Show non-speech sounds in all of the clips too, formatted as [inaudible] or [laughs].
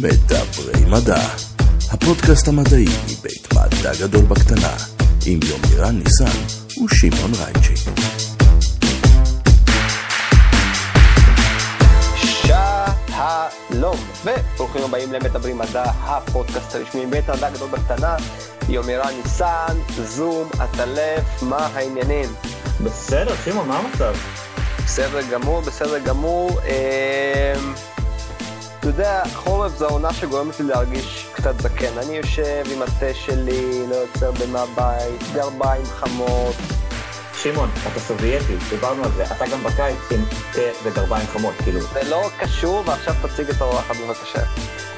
מדברי מדע, הפודקאסט המדעי מבית מדע גדול בקטנה, עם יומירן ניסן ושמעון רייצ'י. שלום, וברוכים הבאים למדברי מדע, הפודקאסט הרשמי מבית מדע גדול בקטנה, יומירן ניסן, זום, עטלף, מה העניינים? בסדר, שמעון, מה המצב? בסדר גמור, בסדר גמור. אמ, אתה יודע, חורף זו העונה שגורמת לי להרגיש קצת זקן. אני יושב עם התה שלי, לא יוצר בין מהבית, גרביים חמות. שמעון, אתה סובייטי, דיברנו על זה, אתה גם בקיץ עם תה וגרביים חמות, כאילו. זה לא קשור, ועכשיו תציג את האורחת בבקשה.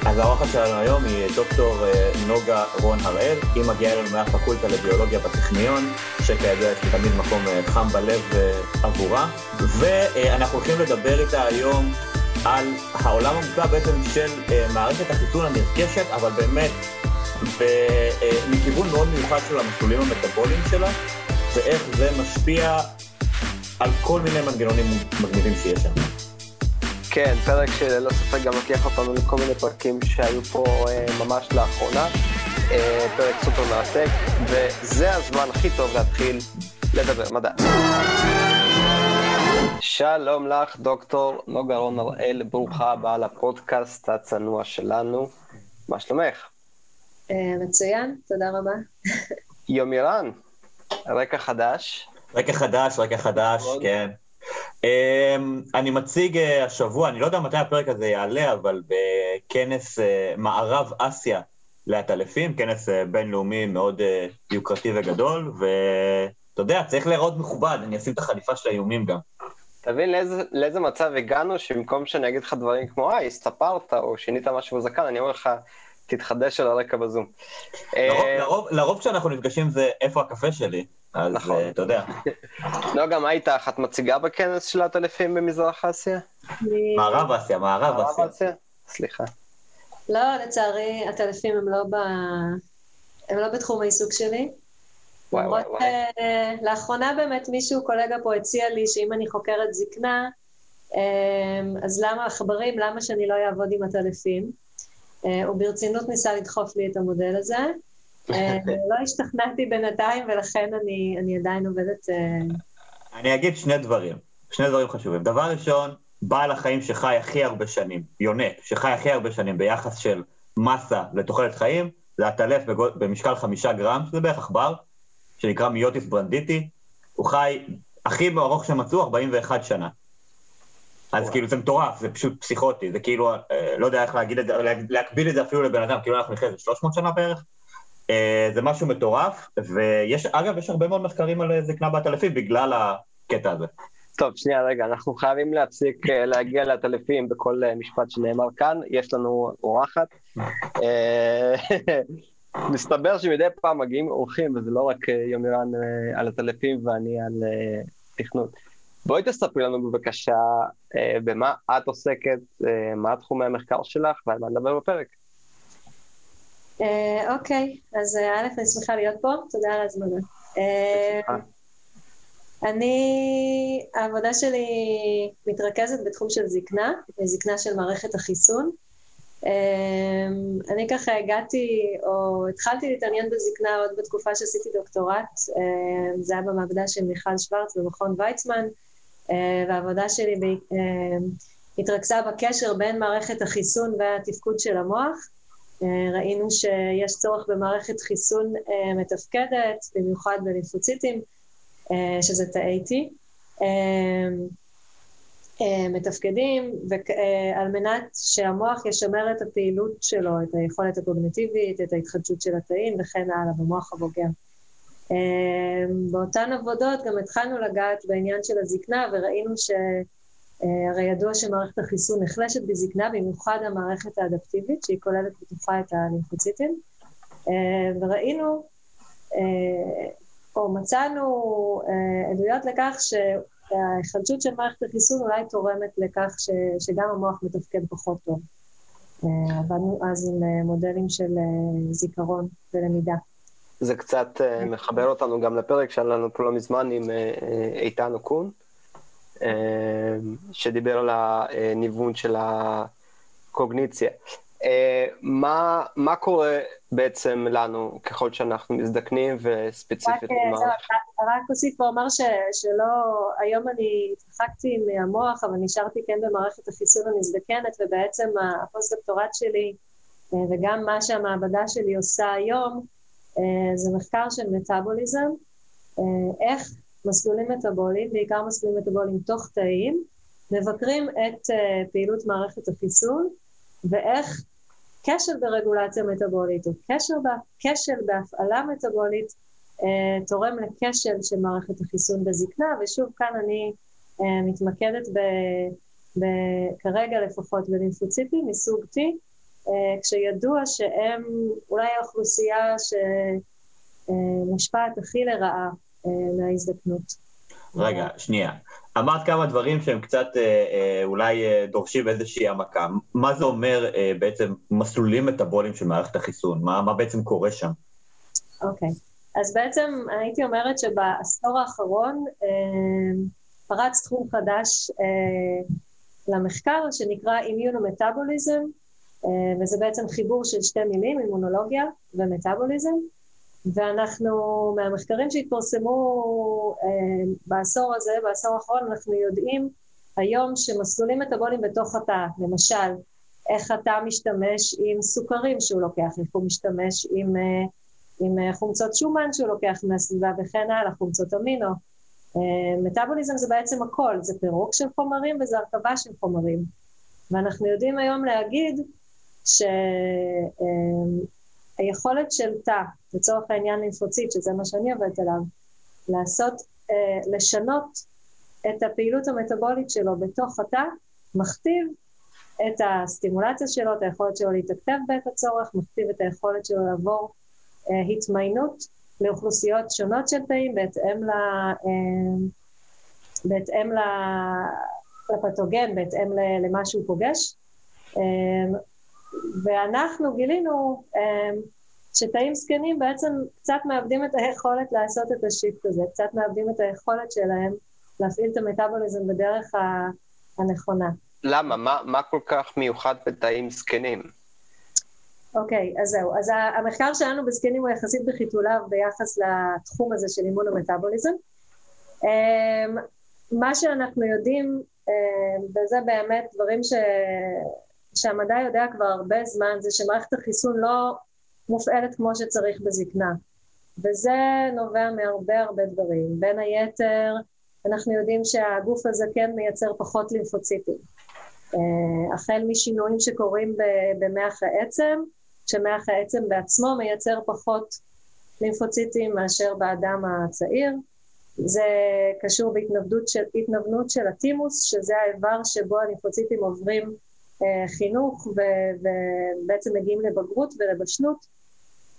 אז האורחת שלנו היום היא דוקטור אה, נוגה רון הראל, היא מגיעה אלינו מהפקולטה לביולוגיה בטכניון, שכידוע יש לי תמיד מקום אה, חם בלב אה, עבורה, ואנחנו הולכים לדבר איתה היום על העולם המופלא בעצם של מערכת החיתון הנרכשת, אבל באמת מכיוון מאוד מיוחד של המסלולים המטבוליים שלה, ואיך זה משפיע על כל מיני מנגנונים מגניבים שיש שם. כן, פרק שללא ספק גם לוקח אותנו לכל מיני פרקים שהיו פה אה, ממש לאחרונה. אה, פרק סופר מרתק, וזה הזמן הכי טוב להתחיל לדבר מדע. שלום לך, דוקטור נוגה רון הראל, ברוכה הבאה לפודקאסט הצנוע שלנו. מה שלומך? אה, מצוין, תודה רבה. יומירן, רקע חדש. רקע חדש, רקע חדש, כן. Um, אני מציג uh, השבוע, אני לא יודע מתי הפרק הזה יעלה, אבל בכנס uh, מערב אסיה לעטלפים, כנס uh, בינלאומי מאוד uh, יוקרתי וגדול, ואתה יודע, צריך להיראות מכובד, אני אשים את החליפה של האיומים גם. תבין לאיזה, לאיזה מצב הגענו, שבמקום שאני אגיד לך דברים כמו, אה, הסתפרת, או שינית משהו בזקן, אני אומר לך, תתחדש על הרקע בזום. לרוב, לרוב, לרוב כשאנחנו נפגשים זה איפה הקפה שלי. אז נכון. אתה יודע. נוגה, מה איתך? את מציגה בכנס של העטלפים במזרח אסיה? מערב אסיה, מערב אסיה. סליחה. לא, לצערי, הטלפים הם לא, ב... הם לא בתחום העיסוק שלי. וואי וואי וואי. Uh, לאחרונה באמת מישהו, קולגה פה, הציע לי שאם אני חוקרת זקנה, um, אז למה עכברים, למה שאני לא אעבוד עם הטלפים? Uh, הוא ברצינות ניסה לדחוף לי את המודל הזה. אה, [laughs] לא השתכנעתי בינתיים, ולכן אני, אני עדיין עובדת... אה, אני אגיד שני דברים, שני דברים חשובים. דבר ראשון, בעל החיים שחי הכי הרבה שנים, יונק, שחי הכי הרבה שנים ביחס של מסה לתוחלת חיים, זה הטלף במשקל חמישה גרם, שזה בערך עכבר, שנקרא מיוטיס ברנדיטי. הוא חי הכי ארוך שמצאו, 41 שנה. אז כאילו זה מטורף, זה פשוט פסיכוטי, זה כאילו, אה, לא יודע איך להגיד את זה, להקביל את זה אפילו לבן אדם, כאילו אנחנו נחיה איזה 300 שנה בערך. אה, זה משהו מטורף, ויש, אגב, יש הרבה מאוד מחקרים על זקנה בעטלפים בגלל הקטע הזה. טוב, שנייה, רגע, אנחנו חייבים להפסיק אה, להגיע לעטלפים בכל אה, משפט שנאמר כאן, יש לנו אורחת. מסתבר שמדי פעם מגיעים אורחים, וזה לא רק יומירן על עטלפים ואני על תכנות. בואי תספרי לנו בבקשה במה את עוסקת, מה תחומי המחקר שלך ועל מה נדבר בפרק. אה, אוקיי, אז אה, א', אני שמחה להיות פה, תודה על ההזמנה. אה, אני, העבודה שלי מתרכזת בתחום של זקנה, זקנה של מערכת החיסון. אני ככה הגעתי, או התחלתי להתעניין בזקנה עוד בתקופה שעשיתי דוקטורט, זה היה במעבדה של מיכל שוורץ במכון ויצמן, והעבודה שלי התרכזה בקשר בין מערכת החיסון והתפקוד של המוח. ראינו שיש צורך במערכת חיסון מתפקדת, במיוחד בליפוציטים, שזה תאי T, מתפקדים, על מנת שהמוח ישמר את הפעילות שלו, את היכולת הקוגנטיבית, את ההתחדשות של התאים וכן הלאה במוח הבוגר. באותן עבודות גם התחלנו לגעת בעניין של הזקנה וראינו ש... אה, הרי ידוע שמערכת החיסון נחלשת בזקנה, במיוחד המערכת האדפטיבית, שהיא כוללת בתוכה את הלימפוציטים, אה, וראינו, אה, או מצאנו עדויות לכך שההיחלשות של מערכת החיסון אולי תורמת לכך ש, שגם המוח מתפקד פחות טוב. עבדנו אז עם מודלים של זיכרון ולמידה. זה קצת מחבר אותנו גם לפרק שהיה לנו פה לא מזמן עם איתן אוקון. שדיבר על הניוון של הקוגניציה. מה, מה קורה בעצם לנו ככל שאנחנו מזדקנים וספציפית רק, רק אוסיף ואומר ש, שלא, היום אני התרחקתי מהמוח, אבל נשארתי כן במערכת החיסון המזדקנת, ובעצם הפוסט-דוקטורט שלי וגם מה שהמעבדה שלי עושה היום, זה מחקר של מטאבוליזם, איך מסלולים מטאבוליים, בעיקר מסלולים מטאבוליים תוך תאים, מבקרים את פעילות מערכת החיסון, ואיך כשל ברגולציה מטאבולית או קשר, כשל בהפעלה מטאבולית אה, תורם לכשל של מערכת החיסון בזקנה, ושוב כאן אני אה, מתמקדת ב, ב, כרגע לפחות בלימפוציטים מסוג T, אה, כשידוע שהם אולי האוכלוסייה שמושפעת הכי לרעה אה, מההזדקנות. רגע, שנייה. אמרת כמה דברים שהם קצת אה, אה, אולי אה, דורשים איזושהי העמקה. מה זה אומר בעצם מסלולים מטאבוליים של מערכת החיסון? מה, מה בעצם קורה שם? אוקיי. Okay. אז בעצם הייתי אומרת שבעשור האחרון פרץ תחום חדש למחקר שנקרא אימיונומטאבוליזם, וזה בעצם חיבור של שתי מילים, אימונולוגיה ומטאבוליזם. ואנחנו, מהמחקרים שהתפרסמו אה, בעשור הזה, בעשור האחרון, אנחנו יודעים היום שמסלולים מטבוליים בתוך התא, למשל, איך התא משתמש עם סוכרים שהוא לוקח, איך הוא משתמש עם, אה, עם אה, חומצות שומן שהוא לוקח מהסביבה וכן הלאה, חומצות אמינו. אה, מטאבוליזם זה בעצם הכל, זה פירוק של חומרים וזה הרכבה של חומרים. ואנחנו יודעים היום להגיד ש... היכולת של תא, לצורך העניין לימפוציט, שזה מה שאני עובדת עליו, לעשות, אה, לשנות את הפעילות המטבולית שלו בתוך התא, מכתיב את הסטימולציה שלו, את היכולת שלו להתכתב בעת הצורך, מכתיב את היכולת שלו לעבור אה, התמיינות לאוכלוסיות שונות של תאים בהתאם, ל, אה, בהתאם ל, לפתוגן, בהתאם למה שהוא פוגש. אה, ואנחנו גילינו אה, שתאים זקנים בעצם קצת מאבדים את היכולת לעשות את השיפט הזה, קצת מאבדים את היכולת שלהם להפעיל את המטאבוליזם בדרך הנכונה. למה? מה, מה כל כך מיוחד בתאים זקנים? אוקיי, okay, אז זהו. אז המחקר שלנו בזקנים הוא יחסית בחיתוליו ביחס לתחום הזה של אימון המטאבוליזם. אמ, מה שאנחנו יודעים, אמ, וזה באמת דברים ש... שהמדע יודע כבר הרבה זמן, זה שמערכת החיסון לא מופעלת כמו שצריך בזקנה. וזה נובע מהרבה הרבה דברים. בין היתר, אנחנו יודעים שהגוף הזה כן מייצר פחות לימפוציטים. אה, החל משינויים שקורים במח העצם, שמח העצם בעצמו מייצר פחות לימפוציטים מאשר באדם הצעיר. זה קשור בהתנוונות של, של הטימוס, שזה האיבר שבו הלימפוציטים עוברים אה, חינוך ובעצם מגיעים לבגרות ולבשלות.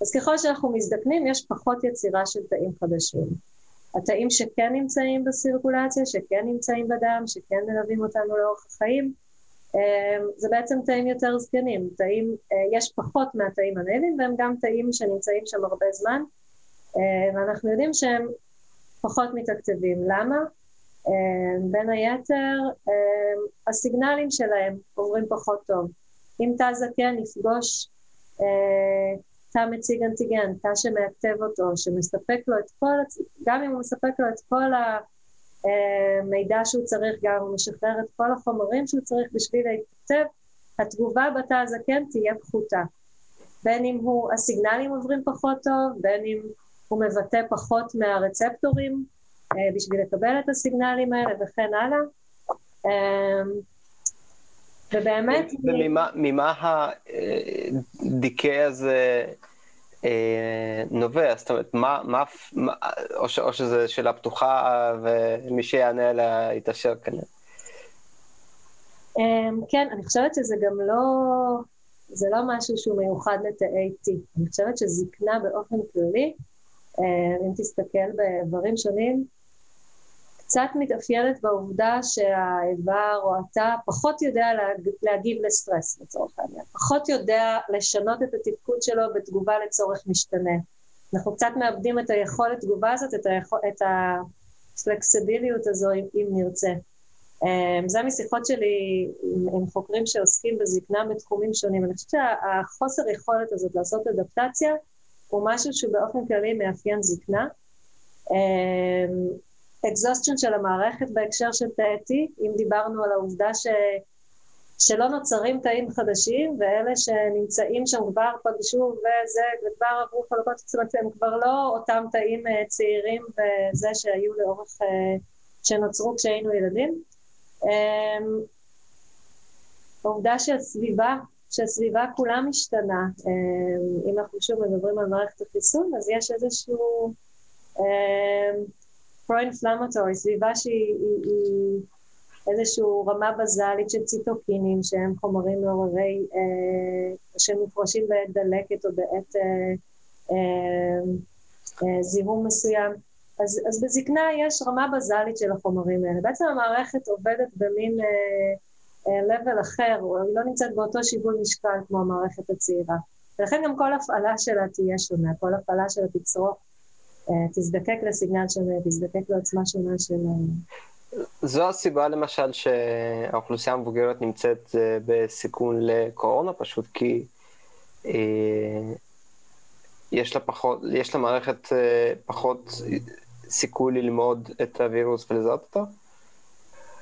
אז ככל שאנחנו מזדקנים יש פחות יצירה של תאים חדשים. התאים שכן נמצאים בסירקולציה, שכן נמצאים בדם, שכן מלווים אותנו לאורך החיים, אה, זה בעצם תאים יותר זקנים. תאים, אה, יש פחות מהתאים הנאיבים והם גם תאים שנמצאים שם הרבה זמן, ואנחנו יודעים שהם פחות מתקצבים. למה? אמ, בין היתר, אמ, הסיגנלים שלהם עוברים פחות טוב. אם תא זקן יפגוש אה, תא מציג אנטיגן, תא שמעכתב אותו, שמספק לו את כל, גם אם הוא מספק לו את כל המידע אה, שהוא צריך, גם הוא משחרר את כל החומרים שהוא צריך בשביל להתכתב, התגובה בתא הזקן תהיה פחותה. בין אם הוא, הסיגנלים עוברים פחות טוב, בין אם הוא מבטא פחות מהרצפטורים בשביל לקבל את הסיגנלים האלה וכן הלאה. אמ, ובאמת... וממה הדיכא הזה אה, נובע? זאת אומרת, מה, מה, או, ש, או שזו שאלה פתוחה ומי שיענה עליה יתעשר כנראה. אמ, כן, אני חושבת שזה גם לא, זה לא משהו שהוא מיוחד לתאי T. אני חושבת שזקנה באופן כללי, אה, אם תסתכל באיברים שונים, קצת מתאפיינת בעובדה שהאיבר או התא פחות יודע להגיב לסטרס לצורך העניין, פחות יודע לשנות את התפקוד שלו בתגובה לצורך משתנה. אנחנו קצת מאבדים את היכולת תגובה הזאת, את, היכול, את הפלקסיביליות הזו אם, אם נרצה. זה משיחות שלי עם, עם חוקרים שעוסקים בזקנה בתחומים שונים. אני חושבת שהחוסר יכולת הזאת לעשות אדפטציה הוא משהו שבאופן כללי מאפיין זקנה. אקזוסטשן של המערכת בהקשר של תאי אם דיברנו על העובדה ש... שלא נוצרים תאים חדשים, ואלה שנמצאים שם כבר פגשו וזה, וכבר עברו חלוקות, זאת אומרת, הם כבר לא אותם תאים אה, צעירים וזה שהיו לאורך, אה, שנוצרו כשהיינו ילדים. אמ, העובדה שהסביבה, שהסביבה כולה משתנה, אמ, אם אנחנו שוב מדברים על מערכת החיסון, אז יש איזשהו פרו-אינפלמטורי, סביבה שהיא איזושהי רמה בזלית של ציטוקינים, שהם חומרים מעוררי, אה, שמופרשים בעת דלקת או בעת אה, אה, אה, זיהום מסוים. אז, אז בזקנה יש רמה בזלית של החומרים האלה. בעצם המערכת עובדת במין אה, אה, level אחר, היא לא נמצאת באותו שיווי משקל כמו המערכת הצעירה. ולכן גם כל הפעלה שלה תהיה שונה, כל הפעלה שלה תצרוך, תזדקק לסיגנל שונה, תזדקק לעוצמה שונה של... אה, זו הסיבה למשל שהאוכלוסייה המבוגרת נמצאת אה, בסיכון לקורונה, פשוט כי אה, יש לה פחות, יש למערכת אה, פחות סיכוי ללמוד את הווירוס ולזהות אותו?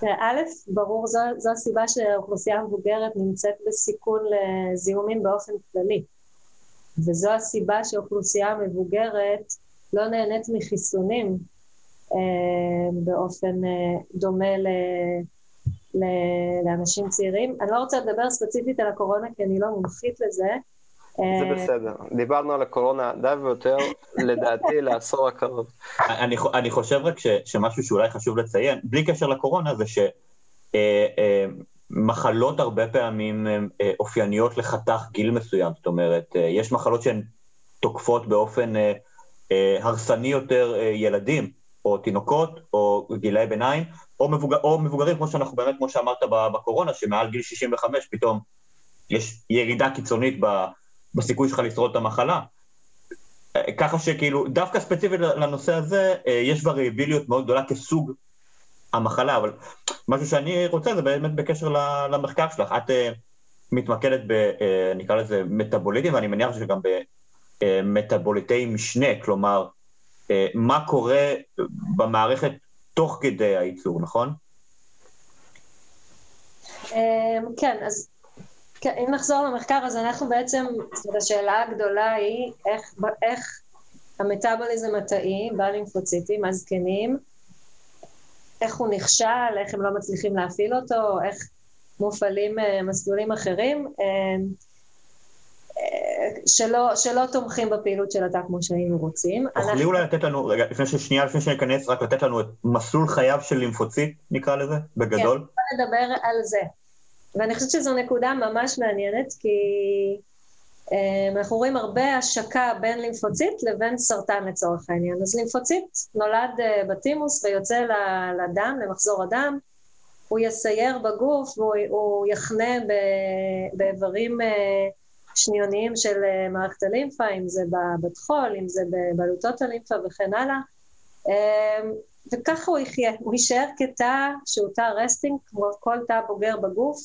א', ברור, זו, זו הסיבה שהאוכלוסייה המבוגרת נמצאת בסיכון לזיהומים באופן כללי. וזו הסיבה שהאוכלוסייה המבוגרת לא נהנית מחיסונים אה, באופן אה, דומה ל, ל, לאנשים צעירים. אני לא רוצה לדבר ספציפית על הקורונה כי אני לא מומחית לזה, זה אה, בסדר. דיברנו על הקורונה די ויותר, לדעתי, [laughs] לעשור הקרוב. אני, אני חושב רק ש, שמשהו שאולי חשוב לציין, בלי קשר לקורונה, זה שמחלות אה, אה, הרבה פעמים אה, אופייניות לחתך גיל מסוים. זאת אומרת, יש מחלות שהן תוקפות באופן הרסני יותר אה, ילדים, או תינוקות, או גילאי ביניים, או, מבוגר, או מבוגרים, כמו שאנחנו באמת, כמו שאמרת בקורונה, שמעל גיל 65 פתאום יש ירידה קיצונית. בסיכוי שלך לשרוד את המחלה. ככה שכאילו, דווקא ספציפית לנושא הזה, אה, יש וריאביליות מאוד גדולה כסוג המחלה, אבל משהו שאני רוצה זה באמת בקשר למחקר שלך. את מתמקדת ב, נקרא לזה מטאבוליטים, ואני מניח שגם במטאבוליטי משנה, כלומר, uh, מה קורה במערכת תוך כדי הייצור, נכון? כן, אז כן, אם נחזור למחקר, אז אנחנו בעצם, זאת אומרת, השאלה הגדולה היא איך, איך המטאבוליזם התאי בלימפוציטים הזקנים, איך הוא נכשל, איך הם לא מצליחים להפעיל אותו, איך מופעלים מסלולים אחרים, שלא, שלא תומכים בפעילות של התא כמו שהיינו רוצים. תוכלי אנחנו... אולי לתת לנו, רגע, לפני ששנייה, לפני שניכנס, רק לתת לנו את מסלול חייו של לימפוציט, נקרא לזה, בגדול? כן, נדבר על זה. ואני חושבת שזו נקודה ממש מעניינת, כי um, אנחנו רואים הרבה השקה בין לימפוציט לבין סרטן לצורך העניין. אז לימפוציט נולד uh, בטימוס ויוצא לדם, למחזור הדם, הוא יסייר בגוף והוא יחנה באיברים אה, שניוניים של אה, מערכת הלימפה, אם זה בטחול, אם זה בבלוטות הלימפה וכן הלאה. אמ, וככה הוא יחיה, הוא יישאר כתא שהוא תא resting, כמו כל תא בוגר בגוף,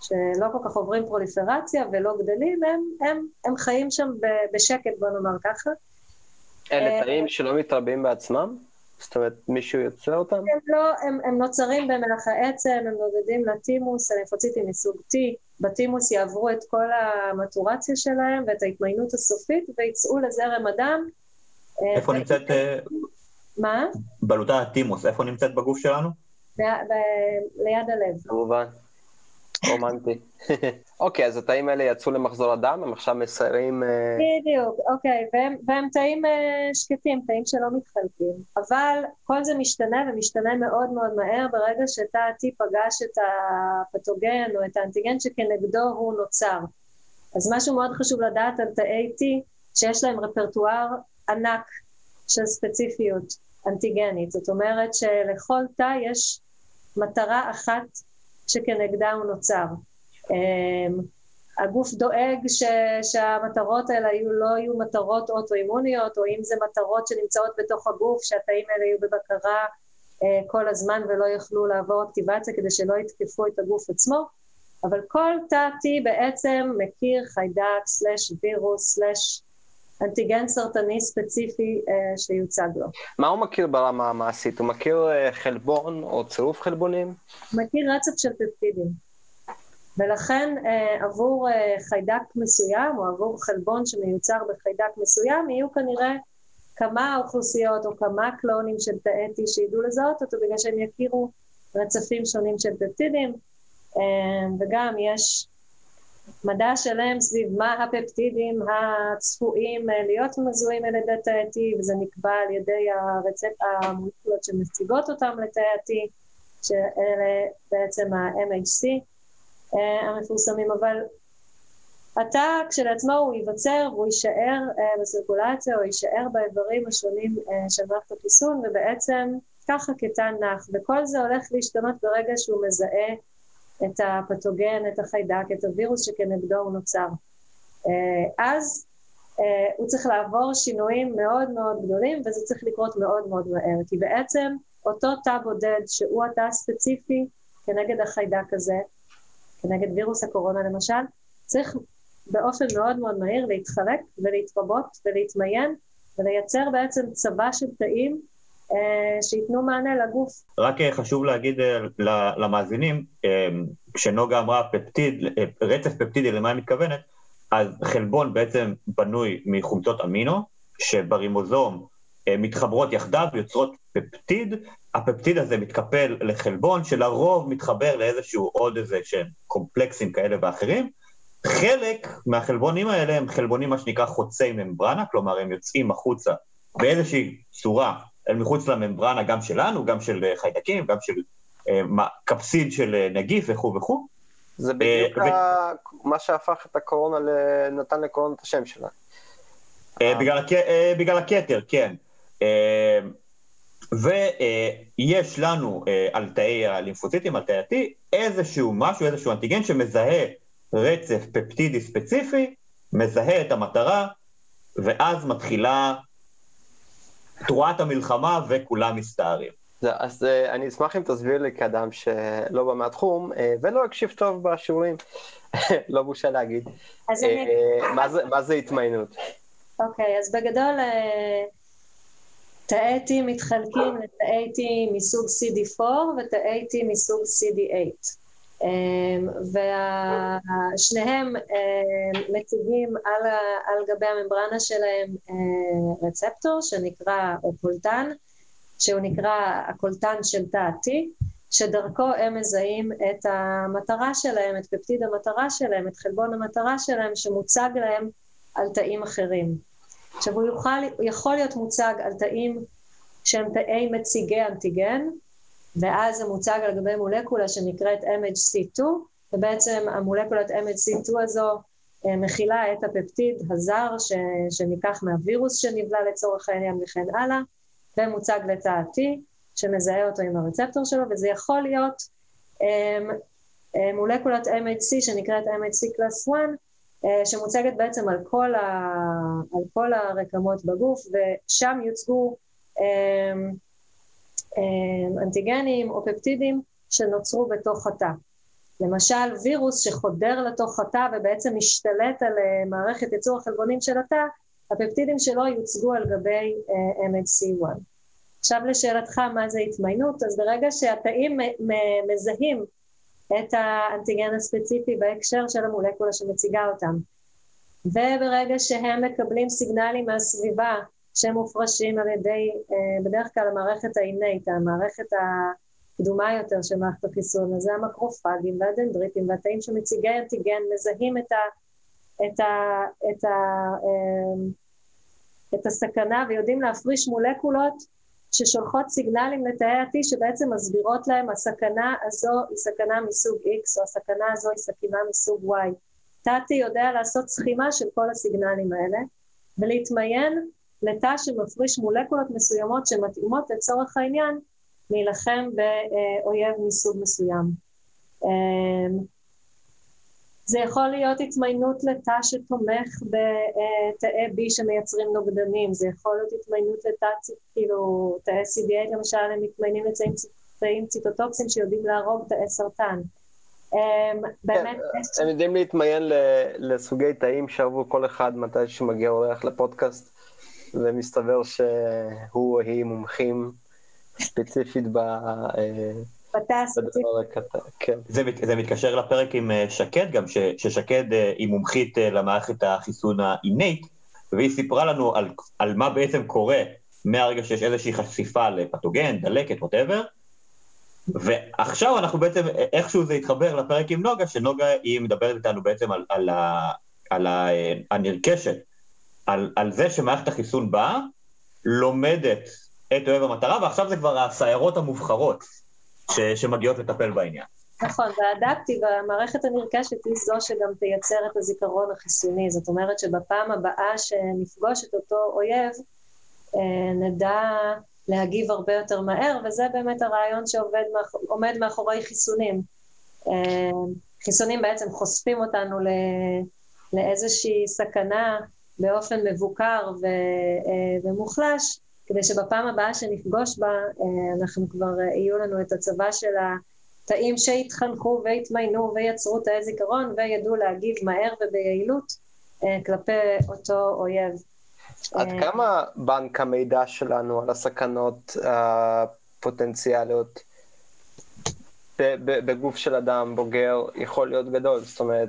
שלא כל כך עוברים פרוליפרציה ולא גדלים, הם, הם, הם חיים שם בשקט, בוא נאמר ככה. אלה אה, תאים שלא מתרבים בעצמם? זאת אומרת, מישהו יוצר אותם? הם לא, הם, הם נוצרים במלח העצם, הם נודדים לטימוס, הלימפוציטים מסוג T, בטימוס יעברו את כל המטורציה שלהם ואת ההתמיינות הסופית ויצאו לזרם הדם. אה, איפה ו... נמצאת... אה, מה? בלוטה הטימוס, איפה נמצאת בגוף שלנו? ב- ב- ליד הלב. כמובן. רומנטי. [laughs] אוקיי, אז התאים האלה יצאו למחזור הדם, הם עכשיו מסיירים... אה, בדיוק, אוקיי, והם, והם תאים אה, שקטים, תאים שלא מתחלקים. אבל כל זה משתנה ומשתנה מאוד מאוד מהר ברגע שתא T פגש את הפתוגן או את האנטיגן שכנגדו הוא נוצר. אז משהו מאוד חשוב לדעת על תאי T, שיש להם רפרטואר ענק של ספציפיות אנטיגנית. זאת אומרת שלכל תא יש מטרה אחת שכנגדה הוא נוצר. אמ, הגוף דואג ש, שהמטרות האלה יהיו, לא יהיו מטרות אוטואימוניות, או אם זה מטרות שנמצאות בתוך הגוף, שהתאים האלה יהיו בבקרה uh, כל הזמן ולא יוכלו לעבור אקטיבציה כדי שלא יתקפו את הגוף עצמו, אבל כל תא T בעצם מכיר חיידק, סלש וירוס, סלש אנטיגן סרטני ספציפי אה, שיוצג לו. מה הוא מכיר ברמה המעשית? הוא מכיר אה, חלבון או צירוף חלבונים? הוא מכיר רצף של פפטידים. ולכן אה, עבור אה, חיידק מסוים או עבור חלבון שמיוצר בחיידק מסוים יהיו כנראה כמה אוכלוסיות או כמה קלונים של תאי T שידעו לזהות אותו בגלל שהם יכירו רצפים שונים של פפטידים. אה, וגם יש מדע שלם סביב מה הפפטידים הצפויים להיות מזוהים על ידי תאי T וזה נקבע על ידי הרצפ... המולקולות שמציגות אותם לתאי T שאלה בעצם ה-MHC המפורסמים, אבל התא כשלעצמו הוא ייווצר והוא יישאר uh, בסירקולציה, או יישאר באיברים השונים uh, של מערכת החיסון, ובעצם ככה כתא נח, וכל זה הולך להשתנות ברגע שהוא מזהה את הפתוגן, את החיידק, את הווירוס שכנגדו הוא נוצר. אז הוא צריך לעבור שינויים מאוד מאוד גדולים, וזה צריך לקרות מאוד מאוד מהר, כי בעצם אותו תא בודד, שהוא התא הספציפי כנגד החיידק הזה, כנגד וירוס הקורונה למשל, צריך באופן מאוד מאוד מהיר להתחלק ולהתרבות ולהתמיין ולייצר בעצם צבא של תאים אה, שייתנו מענה לגוף. רק אה, חשוב להגיד אה, למאזינים, אה, כשנוגה אמרה פפטיד, אה, רצף פפטידי, למה היא מתכוונת? אז חלבון בעצם בנוי מחומצות אמינו, שברימוזום מתחברות יחדיו, יוצרות פפטיד, הפפטיד הזה מתקפל לחלבון, שלרוב מתחבר לאיזשהו עוד איזה שהם קומפלקסים כאלה ואחרים, חלק מהחלבונים האלה הם חלבונים מה שנקרא חוצי ממברנה, כלומר הם יוצאים החוצה באיזושהי צורה אל מחוץ לממברנה גם שלנו, גם של אה, חיידקים, גם של אה, קפסיד של אה, נגיף וכו' וכו'. זה בדיוק ו... ה... מה שהפך את הקורונה, נתן לקורונה את השם שלה. בגלל, הק... בגלל הכתר, כן. ויש לנו על תאי הלימפוציטים, על תאי ה-T, איזשהו משהו, איזשהו אנטיגן שמזהה רצף פפטידי ספציפי, מזהה את המטרה, ואז מתחילה תרועת המלחמה וכולם מסתערים. אז uh, אני אשמח אם תסביר לי כאדם שלא בא מהתחום ולא הקשיב טוב בשיעורים, [laughs] לא בושה להגיד. מה, זה, התמיינות? אוקיי, okay, אז בגדול תאי T מתחלקים לתאי T מסוג CD4 ותאי T מסוג CD8. אמ, ושניהם אמ, מציגים על, על גבי הממברנה שלהם אה, רצפטור שנקרא אופולטן, שהוא נקרא הקולטן של תא T, שדרכו הם מזהים את המטרה שלהם, את פפטיד המטרה שלהם, את חלבון המטרה שלהם, שמוצג להם על תאים אחרים. עכשיו הוא יוכל, יכול להיות מוצג על תאים שהם תאי מציגי אנטיגן, ואז זה מוצג על גבי מולקולה שנקראת MHC2, ובעצם המולקולת MHC2 הזו אה, מכילה את הפפטיד הזר ש, שניקח מהווירוס שנבלע לצורך העניין וכן הלאה, ומוצג לתא T שמזהה אותו עם הרצפטור שלו, וזה יכול להיות um, מולקולת MHC שנקראת MHC קלאס 1, שמוצגת בעצם על כל, ה, על כל הרקמות בגוף, ושם יוצגו um, אה, אנטיגנים או פפטידים שנוצרו בתוך התא. למשל וירוס שחודר לתוך התא ובעצם משתלט על אה, מערכת ייצור החלבונים של התא, הפפטידים שלו יוצגו על גבי אה, MHC1. עכשיו לשאלתך מה זה התמיינות, אז ברגע שהתאים מזהים את האנטיגן הספציפי בהקשר של המולקולה שמציגה אותם, וברגע שהם מקבלים סיגנלים מהסביבה שמופרשים על ידי, אה, בדרך כלל המערכת האינאית, המערכת הקדומה יותר של מערכת החיסון, אז זה המקרופגים והדנדריטים והתאים שמציגי אנטיגן מזהים את, ה, את, ה, את, ה, אה, את הסכנה ויודעים להפריש מולקולות ששולחות סיגנלים לתאי ה-T שבעצם מסבירות להם הסכנה הזו היא סכנה מסוג X או הסכנה הזו היא סכנה מסוג Y. תא-T יודע לעשות סכימה של כל הסיגנלים האלה ולהתמיין לתא שמפריש מולקולות מסוימות שמתאימות לצורך העניין להילחם באויב מסוג מסוים. זה יכול להיות התמיינות לתא שתומך בתאי B שמייצרים נוגדנים, זה יכול להיות התמיינות לתא, כאילו, תאי CBA למשל, הם מתמיינים לתאים ציטוטוקסים שיודעים להרוג תאי סרטן. אמ, באמת... כן, הם יודעים להתמיין לסוגי תאים שעברו כל אחד מתי שמגיע אורח לפודקאסט, ומסתבר שהוא או היא מומחים ספציפית ב... אה, הספציפי. כן. זה, מתקשר לפרק עם אה, שקד, גם ש, ששקד אה, היא מומחית למערכת החיסון האינייט, והיא סיפרה לנו על, על מה בעצם קורה מהרגע שיש איזושהי חשיפה לפתוגן, דלקת, ווטאבר, ועכשיו אנחנו בעצם, איכשהו זה התחבר לפרק עם נוגה, שנוגה היא מדברת איתנו בעצם על, על, ה, על ה, הנרכשת, על, על זה שמערכת החיסון באה, לומדת את אוהב המטרה, ועכשיו זה כבר הסיירות המובחרות ש, שמגיעות לטפל בעניין. נכון, והאדפטיב, המערכת הנרכשת היא זו שגם תייצר את הזיכרון החיסוני, זאת אומרת שבפעם הבאה שנפגוש את אותו אויב, אה, נדע להגיב הרבה יותר מהר, וזה באמת הרעיון שעומד מאחורי חיסונים. אה, חיסונים בעצם חושפים אותנו לאיזושהי סכנה באופן מבוקר ו, אה, ומוחלש, כדי שבפעם הבאה שנפגוש בה, אה, אנחנו כבר, יהיו לנו את הצבא של התאים שהתחנכו והתמיינו ויצרו תאי זיכרון וידעו להגיב מהר וביעילות כלפי אותו אויב. עד אה, כמה בנק המידע שלנו על הסכנות הפוטנציאליות בגוף של אדם בוגר יכול להיות גדול? זאת אומרת,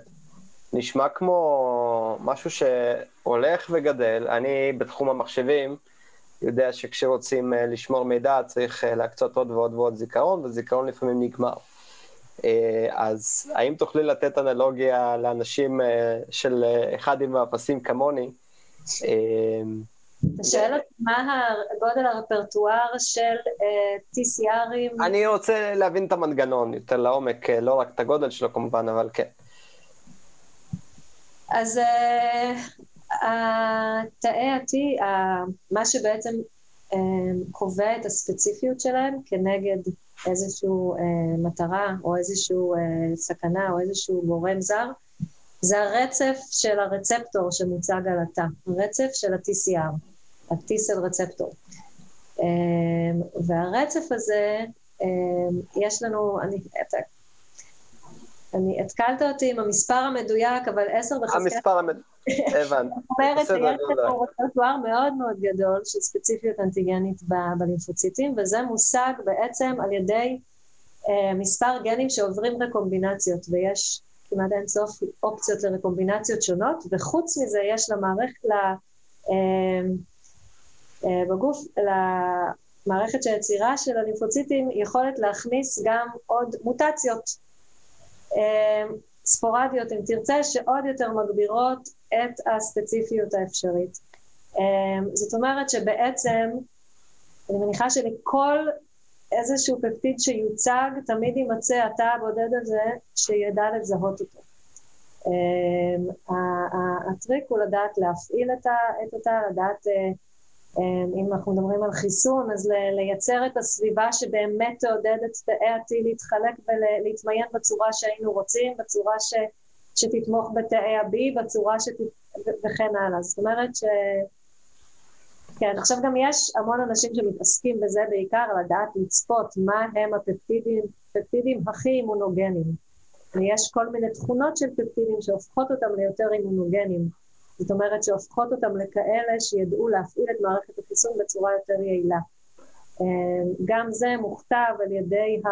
נשמע כמו משהו שהולך וגדל. אני בתחום המחשבים יודע שכשרוצים אה, לשמור מידע צריך אה, להקצות עוד ועוד ועוד זיכרון, וזיכרון לפעמים נגמר. אז האם תוכלי לתת אנלוגיה לאנשים של אחד עם האפסים כמוני, אתה שואל אותי מה גודל הרפרטואר של אה, TCRים? אני רוצה להבין את המנגנון יותר לעומק, אה, לא רק את הגודל שלו כמובן, אבל כן. אז אה, תאי ה-T, מה שבעצם קובע את הספציפיות שלהם כנגד איזושהי מטרה או איזושהי סכנה או איזשהו גורם זר, זה הרצף של הרצפטור שמוצג על התא, הרצף של ה-TCR, ה-T-cell רצפטור. והרצף הזה, יש לנו, אני, אני, התקלת אותי עם המספר המדויק, אבל עשר בחזקת... המספר המדויק, הבנתי. זאת אומרת שיש לנו רצפטואר מאוד מאוד גדול של ספציפיות אנטיגנית בלימפוציטים, וזה מושג בעצם על ידי אה, מספר גנים שעוברים רקומבינציות, ויש כמעט אין סוף אופציות לרקומבינציות שונות, וחוץ מזה יש למערכת, לה, אה, אה, בגוף, למערכת של יצירה של הלימפוציטים יכולת להכניס גם עוד מוטציות אה, ספורדיות, אם תרצה, שעוד יותר מגבירות את הספציפיות האפשרית. זאת אומרת שבעצם, אני מניחה שלכל איזשהו פפטיד שיוצג, תמיד יימצא התא הבודד הזה שידע לזהות אותו. אמ, הטריק הוא לדעת להפעיל את התא, לדעת, אה, אמ, אם אנחנו מדברים על חיסון, אז לייצר את הסביבה שבאמת תעודד את תאי ה-T להתחלק ולהתמיין בצורה שהיינו רוצים, בצורה ש, שתתמוך בתאי ה-B, בצורה שת... וכן הלאה. זאת אומרת ש... כן, עכשיו גם יש המון אנשים שמתעסקים בזה בעיקר, לדעת לצפות מה הם הפפטידים, הפפטידים הכי אימונוגנים. ויש כל מיני תכונות של פפטידים שהופכות אותם ליותר אימונוגנים. זאת אומרת שהופכות אותם לכאלה שידעו להפעיל את מערכת החיסון בצורה יותר יעילה. אמ, גם זה מוכתב על ידי, ה,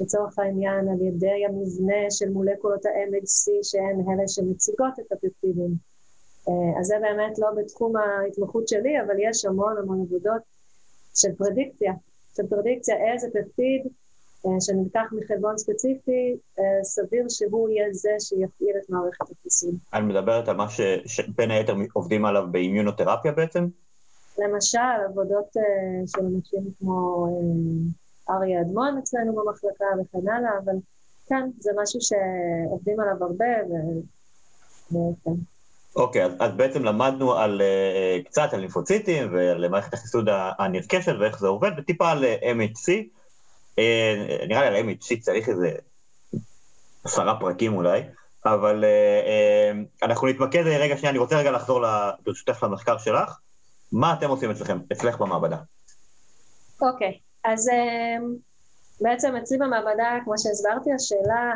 לצורך העניין, על ידי המבנה של מולקולות ה-MHC שהן אלה שמציגות את הפפטידים. אה, אז זה באמת לא בתחום ההתמחות שלי, אבל יש המון המון עבודות של פרדיקציה, של פרדיקציה איזה פפטיד שנלקח מחלבון ספציפי, אה, סביר שהוא יהיה זה שיפעיל את מערכת החיסון. את מדברת על מה ש... שבין היתר עובדים עליו באימיונותרפיה בעצם? למשל, עבודות של אנשים כמו אריה אדמון אצלנו במחלקה וכן הלאה, אבל כן, זה משהו שעובדים עליו הרבה, וכן. אוקיי, אז, אז בעצם למדנו על קצת על לימפוציטים ועל מערכת החיסוד הנרכשת ואיך זה עובד, וטיפה על MHC. Uh, נראה לי על MHC צריך איזה עשרה פרקים אולי, אבל אנחנו נתמקד רגע שנייה, אני רוצה רגע לחזור ברשותך למחקר שלך. מה אתם עושים אצלכם, אצלך במעבדה? אוקיי, okay, אז בעצם אצלי במעבדה, כמו שהסברתי, השאלה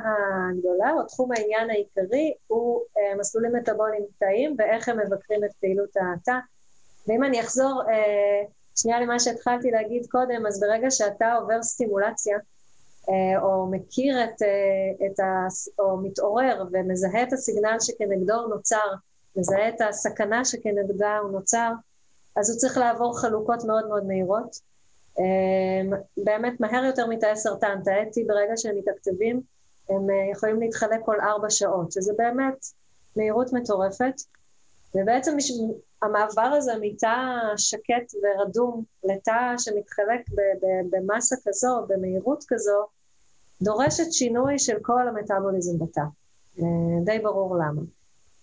הגדולה, או תחום העניין העיקרי, הוא מסלולים מטאבוליים תאיים ואיך הם מבקרים את פעילות התא. ואם אני אחזור שנייה למה שהתחלתי להגיד קודם, אז ברגע שאתה עובר סטימולציה, אה, או מכיר את, אה, את ה... או מתעורר ומזהה את הסיגנל שכנגדו הוא נוצר, מזהה את הסכנה שכנגדה הוא נוצר, אז הוא צריך לעבור חלוקות מאוד מאוד מהירות. אה, באמת מהר יותר מתאי סרטן, תאי T ברגע שהם מתקצבים, הם יכולים להתחלק כל ארבע שעות, שזה באמת מהירות מטורפת. ובעצם המעבר הזה מתא שקט ורדום לתא שמתחלק במסה כזו, במהירות כזו, דורשת שינוי של כל המטאבוליזם בתא. אה, די ברור למה.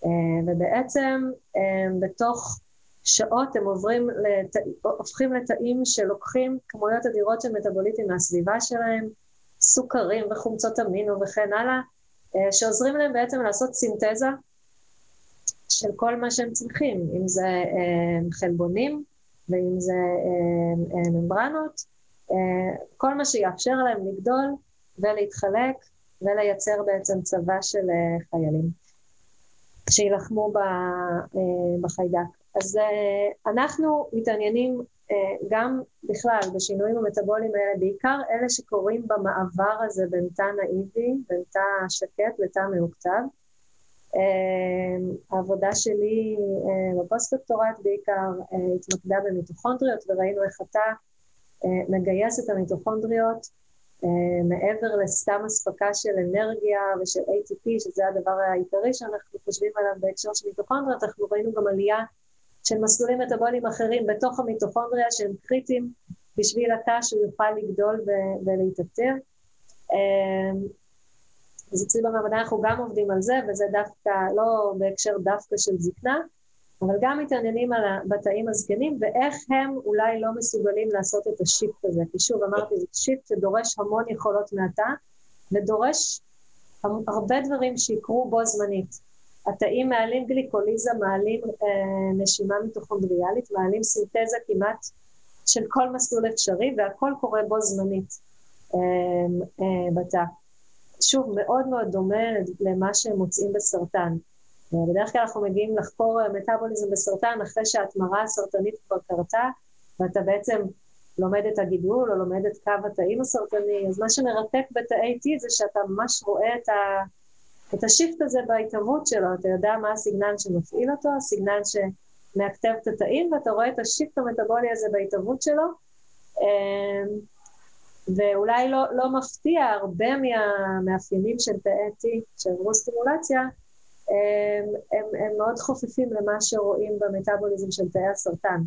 אה, ובעצם אה, בתוך שעות הם עוברים, לת... הופכים לתאים שלוקחים כמויות אדירות של מטאבוליטים מהסביבה שלהם, סוכרים וחומצות אמינו וכן הלאה, שעוזרים להם בעצם לעשות סינתזה של כל מה שהם צריכים, אם זה אה, חלבונים ואם זה אה, אה, ממברנות, כל מה שיאפשר להם לגדול ולהתחלק ולייצר בעצם צבא של חיילים שיילחמו בחיידק. אז אנחנו מתעניינים גם בכלל בשינויים המטבוליים האלה, בעיקר אלה שקורים במעבר הזה בין תא נאיבי, בין תא שקט לתא מאוקטב. אמ, העבודה שלי אה, בפוסט-דוקטורט בעיקר אה, התמקדה במיטוכונדריות וראינו איך אתה אה, מגייס את המיטוכונדריות מעבר לסתם אספקה של אנרגיה ושל ATP, שזה הדבר העיקרי שאנחנו חושבים עליו בהקשר של מיטוכונדריות, אנחנו ראינו גם עלייה של מסלולים מטבוליים אחרים בתוך המיטוכונדריה שהם קריטיים בשביל התא שהוא יוכל לגדול ולהתאפטר. אז אצלי במעבדה אנחנו גם עובדים על זה, וזה דווקא, לא בהקשר דווקא של זקנה, אבל גם מתעניינים על בתאים הזקנים, ואיך הם אולי לא מסוגלים לעשות את ה shift הזה. כי שוב, אמרתי, זה shift שדורש המון יכולות מהתא, ודורש הרבה דברים שיקרו בו זמנית. התאים מעלים גליקוליזה, מעלים אה, נשימה מיטוכונדריאלית, מעלים סינתזה כמעט של כל מסלול אפשרי, והכל קורה בו זמנית אה, אה, בתא. שוב, מאוד מאוד דומה למה שהם מוצאים בסרטן. בדרך כלל אנחנו מגיעים לחקור מטאבוליזם בסרטן אחרי שההתמרה הסרטנית כבר קרתה, ואתה בעצם לומד את הגידול או לומד את קו התאים הסרטני, אז מה שמרתק בתאי T זה שאתה ממש רואה את, ה, את השיפט הזה בהתהוות שלו, אתה יודע מה הסיגנל שמפעיל אותו, הסיגנל שמאקטב את התאים, ואתה רואה את השיפט המטאבולי הזה בהתהוות שלו. אמ, ואולי לא, לא מפתיע, הרבה מהמאפיינים של תאי T שעברו סטימולציה, הם, הם, הם מאוד חופפים למה שרואים במטאבוליזם של תאי הסרטן.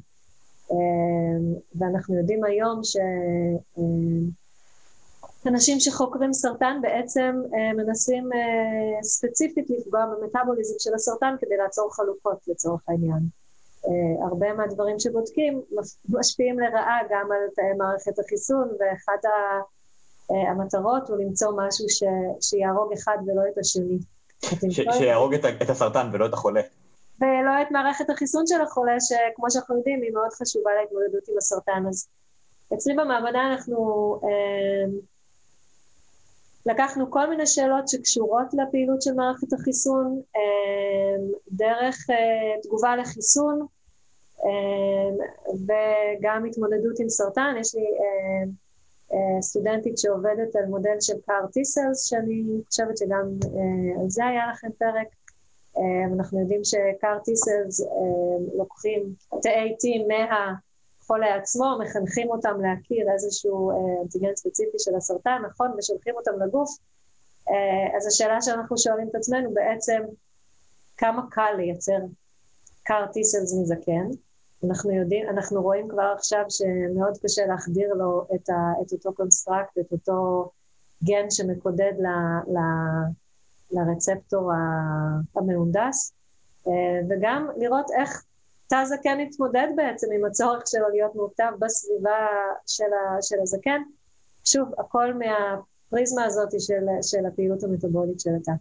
ואנחנו יודעים היום שאנשים שחוקרים סרטן בעצם מנסים ספציפית לפגוע במטאבוליזם של הסרטן כדי לעצור חלוקות לצורך העניין. Uh, הרבה מהדברים שבודקים משפיעים לרעה גם על תאי מערכת החיסון, ואחת ה, uh, המטרות הוא למצוא משהו ש, שיהרוג אחד ולא את השני. ש, שיהרוג את, את הסרטן ולא את החולה. ולא את מערכת החיסון של החולה, שכמו שאנחנו יודעים, היא מאוד חשובה להתמודדות עם הסרטן. אז אצלי במעבדה אנחנו uh, לקחנו כל מיני שאלות שקשורות לפעילות של מערכת החיסון, דרך תגובה לחיסון, וגם התמודדות עם סרטן. יש לי אמ, אה, סטודנטית שעובדת על מודל של קאר טיסלס, שאני חושבת שגם אה, על זה היה לכם פרק. אמ, אנחנו יודעים שקאר טיסלס לוקחים תאי T מהחולה עצמו, מחנכים אותם להכיר איזשהו אה, אנטיגן ספציפי של הסרטן, נכון? ושולחים אותם לגוף. אז השאלה שאנחנו שואלים את עצמנו בעצם, כמה קל לייצר CAR T cells מזקן? אנחנו יודעים, אנחנו רואים כבר עכשיו שמאוד קשה להחדיר לו את, ה, את אותו construct, את אותו גן שמקודד ל, ל, לרצפטור המהונדס, אה, וגם לראות איך תא זקן התמודד בעצם עם הצורך שלו להיות מאוכתב בסביבה של, ה, של הזקן. שוב, הכל מהפריזמה הזאת של, של הפעילות המטבולית של התא.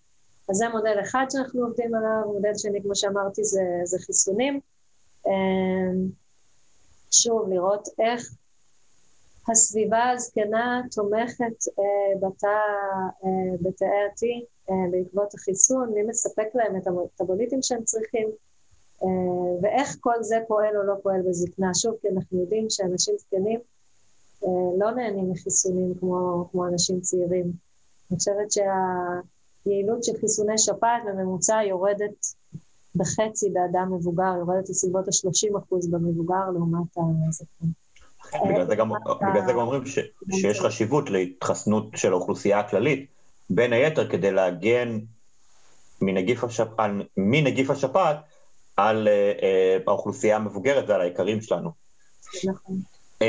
אז זה מודל אחד שאנחנו עובדים עליו, מודל שני, כמו שאמרתי, זה, זה חיסונים. אמ, שוב, לראות איך הסביבה הזקנה תומכת אה, בתא, אה, בתאי ה-T אה, בעקבות החיסון, מי מספק להם את המטאבוליטים שהם צריכים, ואיך כל זה פועל או לא פועל בזקנה. שוב, כי אנחנו יודעים שאנשים זקנים לא נהנים מחיסונים כמו, כמו אנשים צעירים. אני חושבת שהיעילות של חיסוני שפעת בממוצע יורדת בחצי באדם מבוגר, יורדת לסביבות ה-30% במבוגר לעומת הזקן. בגלל זה גם, בגלל זה גם אומרים ש, שיש חשיבות להתחסנות של האוכלוסייה הכללית, בין היתר כדי להגן מנגיף, השפ... מנגיף השפעת על uh, uh, האוכלוסייה המבוגרת ועל היקרים שלנו. נכון. Uh,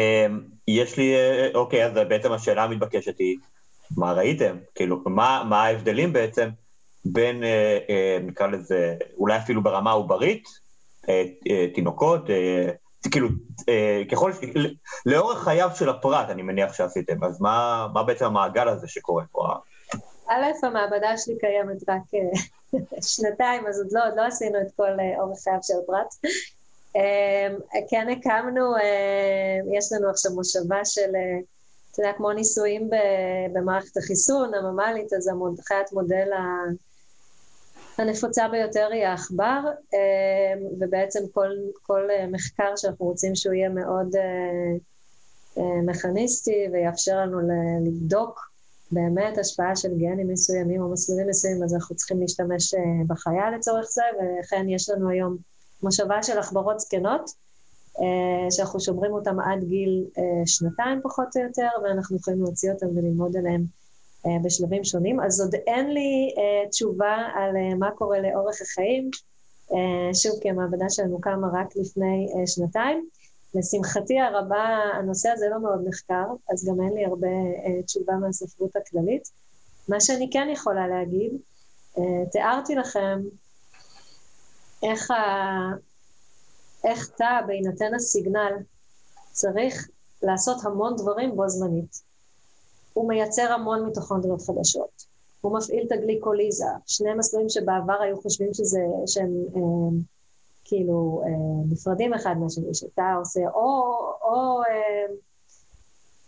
יש לי, uh, אוקיי, אז בעצם השאלה המתבקשת היא, מה ראיתם? כאילו, מה, מה ההבדלים בעצם בין, uh, uh, נקרא לזה, אולי אפילו ברמה עוברית, uh, uh, תינוקות, כאילו, אה, ככל, ש... לאורך חייו של הפרט, אני מניח שעשיתם, אז מה, מה בעצם המעגל הזה שקורה פה? א', המעבדה שלי קיימת רק אה, [laughs] שנתיים, אז עוד לא, עוד לא עשינו את כל אה, אורך חייו של הפרט. כן הקמנו, יש לנו עכשיו מושבה של, אתה יודע, כמו ניסויים במערכת החיסון, הממ"לית, אז חיית מודל הנפוצה ביותר היא העכבר, אמ, ובעצם כל, כל אה, מחקר שאנחנו רוצים שהוא יהיה מאוד אה, אה, מכניסטי ויאפשר לנו לבדוק באמת השפעה של גנים מסוימים או מסלולים מסוימים, אז אנחנו צריכים להשתמש בחיה לצורך זה, ולכן יש לנו היום מושבה של עכברות זקנות, שאנחנו שומרים אותם עד גיל שנתיים פחות או יותר, ואנחנו יכולים להוציא אותם וללמוד עליהם אה, בשלבים שונים, אז עוד אין לי uh, תשובה על uh, מה קורה לאורך החיים. Uh, שוב, כי המעבדה שלנו קמה רק לפני uh, שנתיים. לשמחתי הרבה, הנושא הזה לא מאוד נחקר, אז גם אין לי הרבה uh, תשובה מהספרות הכללית. מה שאני כן יכולה להגיד, uh, תיארתי לכם איך, ה... איך תא, בהינתן הסיגנל, צריך לעשות המון דברים בו זמנית. הוא מייצר המון מיטוכונדריות חדשות. הוא מפעיל את הגליקוליזה, שני מסלולים שבעבר היו חושבים שזה, שהם אה, כאילו אה, נפרדים אחד מהשני, שאתה עושה או, או אה,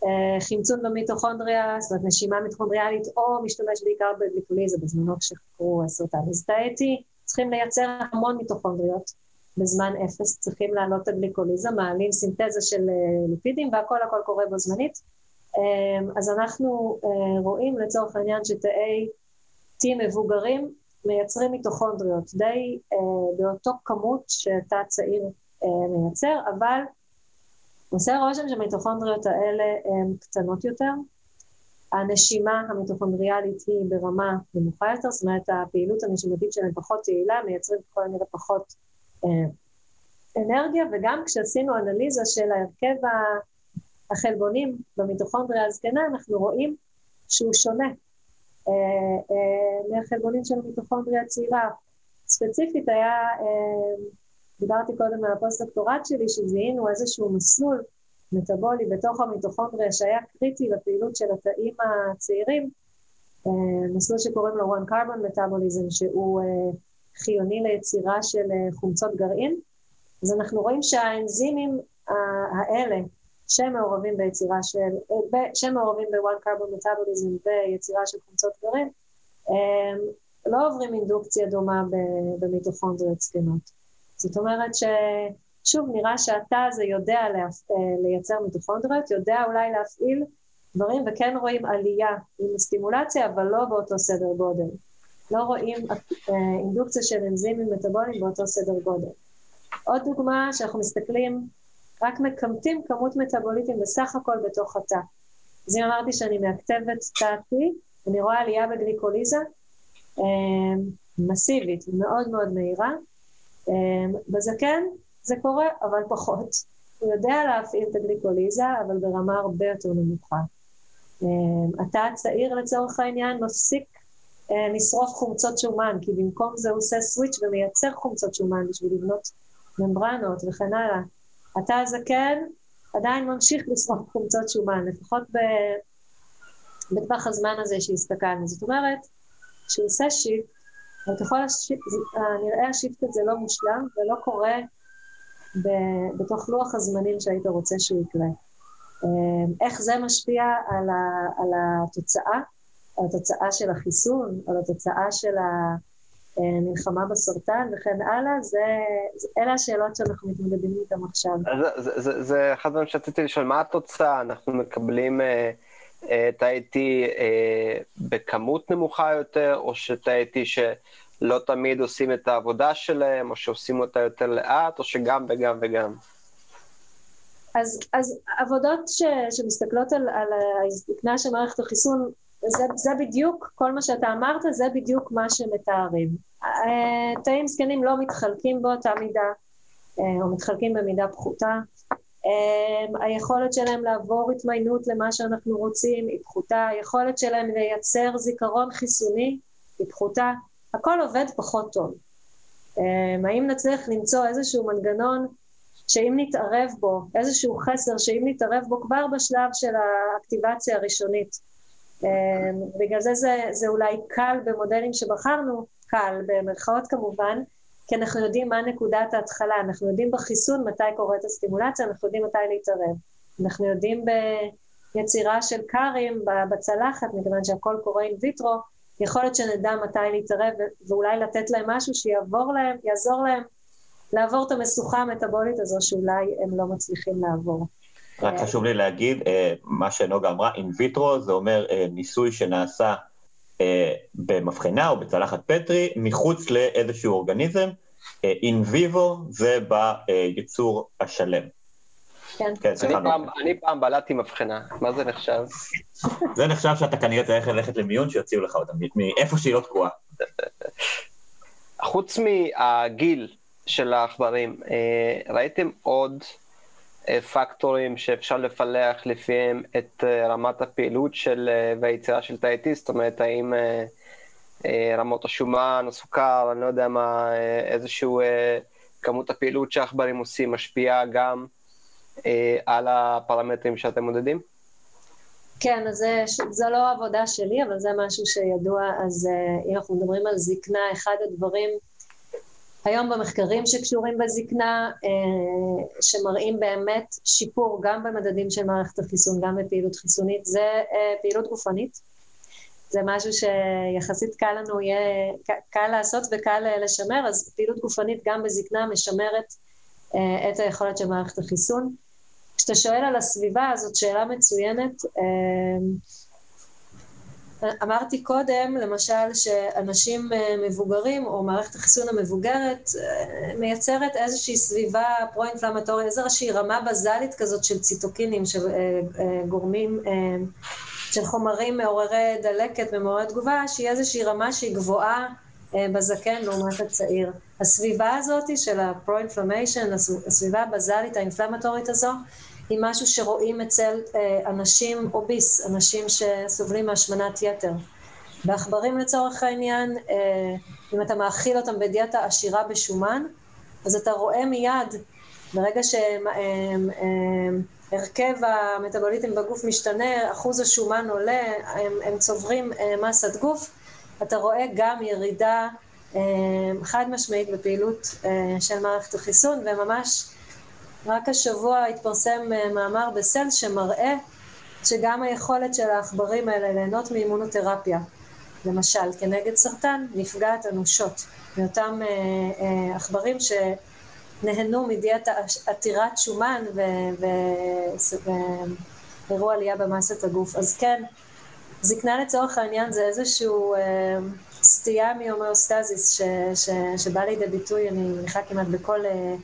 אה, חמצון במיטוכונדריה, זאת אומרת נשימה מיטוכונדריאלית, או משתמש בעיקר בגליקוליזה בזמנו כשחקרו סרטן. אז תאיתי, צריכים לייצר המון מיטוכונדריות בזמן אפס, צריכים להעלות את הגליקוליזה, מעלים סינתזה של אה, ליפידים והכל הכל קורה בו זמנית. אמ, אז אנחנו אה, רואים לצורך העניין שתאי T מבוגרים מייצרים מיטוכונדריות די אה, באותו כמות שתא צעיר אה, מייצר, אבל עושה רושם שהמיטוכונדריות האלה הן קטנות יותר. הנשימה המיטוכונדריאלית היא ברמה נמוכה יותר, זאת אומרת הפעילות הנשימתית שלהם פחות יעילה, מייצרים ככל הנראה פחות אנרגיה, וגם כשעשינו אנליזה של ההרכב החלבונים במיטוכונדריה הזקנה, אנחנו רואים שהוא שונה אה, אה, מהחלבונים של המיטוכונדריה הצעירה. ספציפית היה, אה, דיברתי קודם על הפוסט-דוקטורט שלי, שזיהינו איזשהו מסלול מטאבולי בתוך המיטוכונדריה שהיה קריטי לפעילות של התאים הצעירים, מסלול שקוראים לו one carbon metabolism, שהוא חיוני ליצירה של חומצות גרעין. אז אנחנו רואים שהאנזימים האלה, שמעורבים ביצירה של, שמעורבים ב-one carbon metabolism ויצירה של קבוצות גרעין, לא עוברים אינדוקציה דומה במיטוכונדריות זקנות. זאת אומרת ששוב נראה שהתא הזה יודע להפ... לייצר מיטוכונדריות, יודע אולי להפעיל דברים, וכן רואים עלייה עם סטימולציה, אבל לא באותו סדר גודל. לא רואים אה, אינדוקציה של אנזימים מטבוליים באותו סדר גודל. עוד דוגמה, שאנחנו מסתכלים רק מקמטים כמות מטאבוליטים בסך הכל בתוך התא. אז אם אמרתי שאני מאקטבת תא T, אני רואה עלייה בגליקוליזה אה, מסיבית, מאוד מאוד מהירה. אה, בזקן זה קורה, אבל פחות. הוא יודע להפעיל את הגליקוליזה, אבל ברמה הרבה יותר נמוכה. אה, התא הצעיר לצורך העניין מפסיק לשרוף חומצות שומן, כי במקום זה הוא עושה switch ומייצר חומצות שומן בשביל לבנות ממברנות וכן הלאה. התא הזקן עדיין ממשיך לשרוף חומצות שומן, לפחות ב... בטווח הזמן הזה שהסתכלנו. זאת אומרת, שהוא עושה shift, אבל ככל הנראה ה shift הזה לא מושלם ולא קורה בתוך לוח הזמנים שהיית רוצה שהוא יקרה. איך זה משפיע על, ה, על התוצאה, על התוצאה של החיסון, על התוצאה של המלחמה בסרטן וכן הלאה, זה, אלה השאלות שאנחנו מתמודדים איתן עכשיו. זה, זה, זה, זה אחד הדברים שרציתי לשאול, מה התוצאה? אנחנו מקבלים אה, אה, תאי T אה, בכמות נמוכה יותר, או שתאי T שלא תמיד עושים את העבודה שלהם, או שעושים אותה יותר לאט, או שגם וגם וגם? אז, אז עבודות ש, שמסתכלות על, על ההזדקנה של מערכת החיסון, זה, זה בדיוק, כל מה שאתה אמרת, זה בדיוק מה שמתארים. אה, תאים זקנים לא מתחלקים באותה מידה, אה, או מתחלקים במידה פחותה. אה, היכולת שלהם לעבור התמיינות למה שאנחנו רוצים היא פחותה, היכולת שלהם לייצר זיכרון חיסוני היא פחותה, הכל עובד פחות טוב. האם נצליח למצוא איזשהו מנגנון שאם נתערב בו, איזשהו חסר שאם נתערב בו כבר בשלב של האקטיבציה הראשונית. בגלל זה, זה זה אולי קל במודלים שבחרנו, קל במרכאות כמובן, כי אנחנו יודעים מה נקודת ההתחלה, אנחנו יודעים בחיסון מתי קורית הסטימולציה, אנחנו יודעים מתי להתערב. אנחנו יודעים ביצירה של קארים בצלחת, מכיוון שהכל קורה עם ויטרו, יכול להיות שנדע מתי להתערב ואולי לתת להם משהו שיעבור להם, יעזור להם לעבור את המשוכה המטבולית הזו שאולי הם לא מצליחים לעבור. רק חשוב לי להגיד, אה, מה שנוגה אמרה, אין ויטרו זה אומר אה, ניסוי שנעשה במבחנה או בצלחת פטרי מחוץ לאיזשהו אורגניזם, אין ויבו זה ביצור השלם. כן. כן, אני, פעם, אני פעם בלעתי מבחנה, מה זה נחשב? זה נחשב שאתה כנראה צריך ללכת למיון שיוציאו לך אותה, מאיפה שהיא לא תקועה. חוץ מהגיל של העכברים, אה, ראיתם עוד אה, פקטורים שאפשר לפלח לפיהם את אה, רמת הפעילות של, והיצירה של תאי T, זאת אומרת, האם רמות השומן, הסוכר, אני לא יודע מה, איזשהו כמות הפעילות שהעכברים עושים משפיעה גם על הפרמטרים שאתם מודדים? כן, אז זה, זה לא עבודה שלי, אבל זה משהו שידוע, אז אם אנחנו מדברים על זקנה, אחד הדברים היום במחקרים שקשורים בזקנה, אה, שמראים באמת שיפור גם במדדים של מערכת החיסון, גם בפעילות חיסונית, זה אה, פעילות גופנית. זה משהו שיחסית קל לנו יהיה, קל לעשות וקל אה, לשמר, אז פעילות גופנית גם בזקנה משמרת את היכולת של מערכת החיסון. כשאתה שואל על הסביבה, זאת שאלה מצוינת. אמרתי קודם, למשל, שאנשים אה, מבוגרים, או מערכת החיסון המבוגרת, אה, מייצרת איזושהי סביבה פרו-אינפלמטורית, איזושהי רמה בזלית כזאת של ציטוקינים, שגורמים, אה, של חומרים מעוררי דלקת ומעוררי תגובה, שהיא איזושהי רמה שהיא גבוהה בזקן לעומת הצעיר. הסביבה הזאת של הפרו-אינפלמיישן, הסביבה הבזלית האינפלמטורית הזו, היא משהו שרואים אצל אה, אנשים אוביס, אנשים שסובלים מהשמנת יתר. בעכברים לצורך העניין, אה, אם אתה מאכיל אותם בדיאטה עשירה בשומן, אז אתה רואה מיד, ברגע שהרכב המטאבוליטים בגוף משתנה, אחוז השומן עולה, הם, הם צוברים אה, מסת גוף, אתה רואה גם ירידה חד משמעית בפעילות של מערכת החיסון, וממש רק השבוע התפרסם אה, מאמר בסל שמראה שגם היכולת של העכברים האלה ליהנות מאימונותרפיה, למשל, כנגד סרטן, נפגעת אנושות מאותם אה, אה, עכברים שנהנו מדיאטה עתירת שומן והראו עלייה במסת הגוף. אז כן, זקנה לצורך העניין זה איזשהו סטייה מהומאוסטזיס שבא לידי ביטוי, אני מניחה כמעט בכל... אה,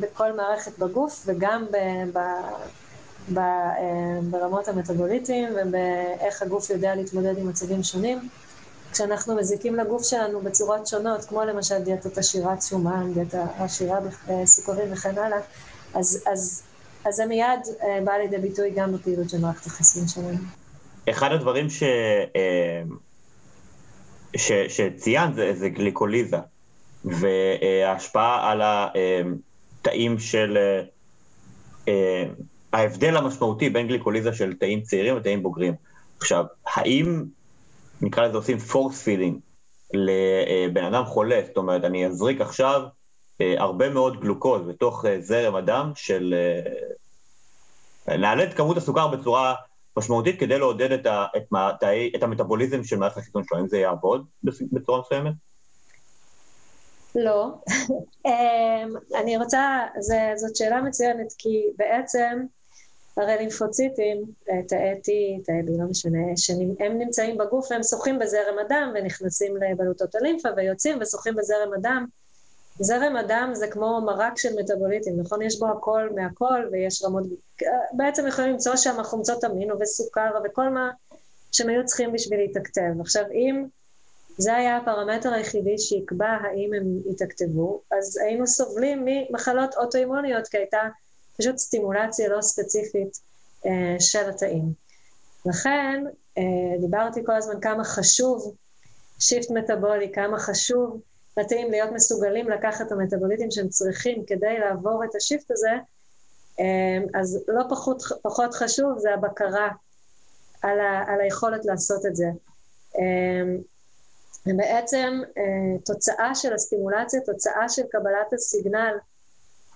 בכל מערכת בגוף וגם ב, ב, ב, אה, ברמות המטאבוליטיים ובאיך הגוף יודע להתמודד עם מצבים שונים. כשאנחנו מזיקים לגוף שלנו בצורות שונות, כמו למשל דיאטת עשירת שומן, דיאטה עשירה בסוכרים וכן הלאה, אז, אז, אז זה מיד אה, בא לידי ביטוי גם בפעילות של מערכת החיסון שלנו. אחד הדברים ש, ש, שציינת זה, זה גליקוליזה. וההשפעה על התאים של... אה, ההבדל המשמעותי בין גליקוליזה של תאים צעירים ותאים בוגרים. עכשיו, האם, נקרא לזה עושים פורס פילינג לבן אדם חולה, זאת אומרת, אני אזריק עכשיו הרבה מאוד גלוקוז בתוך זרם הדם של... נעלה את כמות הסוכר בצורה משמעותית כדי לעודד את, ה, את, את, את המטאבוליזם של מערכת החיסון שלו, האם זה יעבוד בצורה מסוימת? לא. אמ, אני רוצה, זה, זאת שאלה מצוינת, כי בעצם הרי לימפוציטים, תאי T, תאי B, לא משנה, שהם נמצאים בגוף והם שוחים בזרם הדם ונכנסים לבלוטות הלימפה ויוצאים ושוחים בזרם הדם. זרם הדם זה כמו מרק של מטאבוליטים, נכון? יש בו הכל מהכל ויש רמות... בעצם יכולים למצוא שם חומצות אמינו וסוכר וכל מה שהם היו צריכים בשביל להתקטב. עכשיו, אם זה היה הפרמטר היחידי שיקבע האם הם יתקטבו, אז היינו סובלים ממחלות אוטואימוניות, כי הייתה פשוט סטימולציה לא ספציפית אה, של התאים. לכן, אה, דיברתי כל הזמן כמה חשוב shift מטאבולי, כמה חשוב לתאים להיות מסוגלים לקחת את המטאבוליטים שהם צריכים כדי לעבור את ה shift הזה, אה, אז לא פחות, פחות חשוב זה הבקרה על, ה, על היכולת לעשות את זה. אה, ובעצם אה, תוצאה של הסטימולציה, תוצאה של קבלת ה signal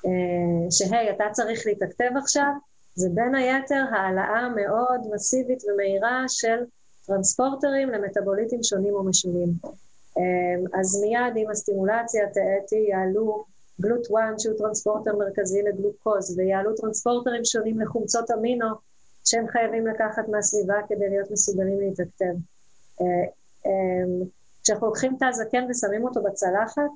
אה, שהיי, אתה צריך להתכתב עכשיו, זה בין היתר העלאה מאוד מסיבית ומהירה של טרנספורטרים למטאבוליטים שונים ומשונים. אה, אז מיד עם הסטימולציה תאתי יעלו גלוט 1 שהוא טרנספורטר מרכזי לגלוקוז ויעלו טרנספורטרים שונים לחומצות אמינו שהם חייבים לקחת מהסביבה כדי להיות מסוגלים להתכתב. כשאנחנו לוקחים את הזקן ושמים אותו בצלחת,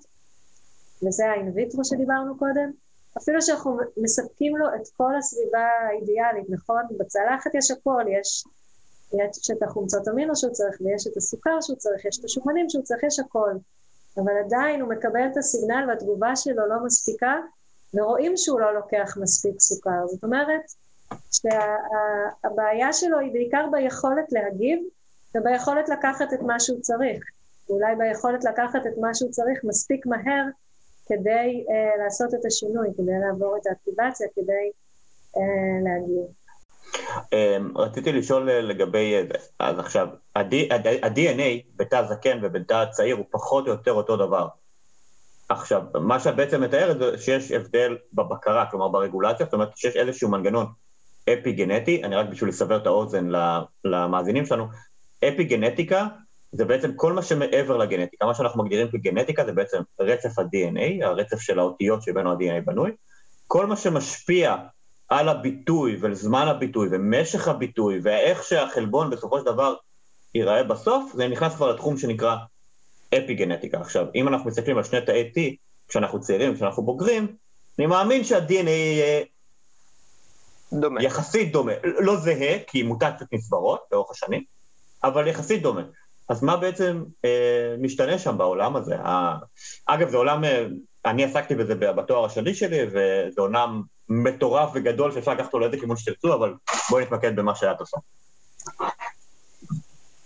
וזה האינוויטרו שדיברנו קודם, אפילו שאנחנו מספקים לו את כל הסביבה האידיאלית, נכון? בצלחת יש הכל, יש, יש את החומצות אמינו שהוא צריך, ויש את הסוכר שהוא צריך, יש את השומנים שהוא צריך, יש הכל. אבל עדיין הוא מקבל את הסיגנל והתגובה שלו לא מספיקה, ורואים שהוא לא לוקח מספיק סוכר. זאת אומרת שהבעיה שה, שלו היא בעיקר ביכולת להגיב וביכולת לקחת את מה שהוא צריך. ואולי ביכולת לקחת את מה שהוא צריך מספיק מהר כדי uh, לעשות את השינוי, כדי לעבור את האקטיבציה, כדי uh, להגיע. Um, רציתי לשאול אה, לגבי, אז עכשיו, ה-DNA בתא זקן ובתא צעיר הוא פחות או יותר אותו דבר. עכשיו, מה שאת בעצם מתארת זה שיש הבדל בבקרה, כלומר ברגולציה, זאת אומרת שיש איזשהו מנגנון אפי גנטי, אני רק בשביל לסבר את האוזן למאזינים שלנו, אפי גנטיקה זה בעצם כל מה שמעבר לגנטיקה, מה שאנחנו מגדירים כגנטיקה זה בעצם רצף ה-DNA, הרצף של האותיות שבינו ה-DNA בנוי, כל מה שמשפיע על הביטוי וזמן הביטוי ומשך הביטוי ואיך שהחלבון בסופו של דבר ייראה בסוף, זה נכנס כבר לתחום שנקרא אפי גנטיקה. עכשיו, אם אנחנו מסתכלים על שני תאי T, כשאנחנו צעירים, כשאנחנו בוגרים, אני מאמין שה-DNA יהיה דומה. יחסית דומה. לא זהה, כי מוטציות נסברות לאורך השנים, אבל יחסית דומה. אז מה בעצם אה, משתנה שם בעולם הזה? אה, אגב, זה עולם, אה, אני עסקתי בזה בתואר השני שלי, וזה עולם מטורף וגדול שאפשר לקחת אותו לאיזה כיוון שתרצו, אבל בואי נתמקד במה שאת עושה.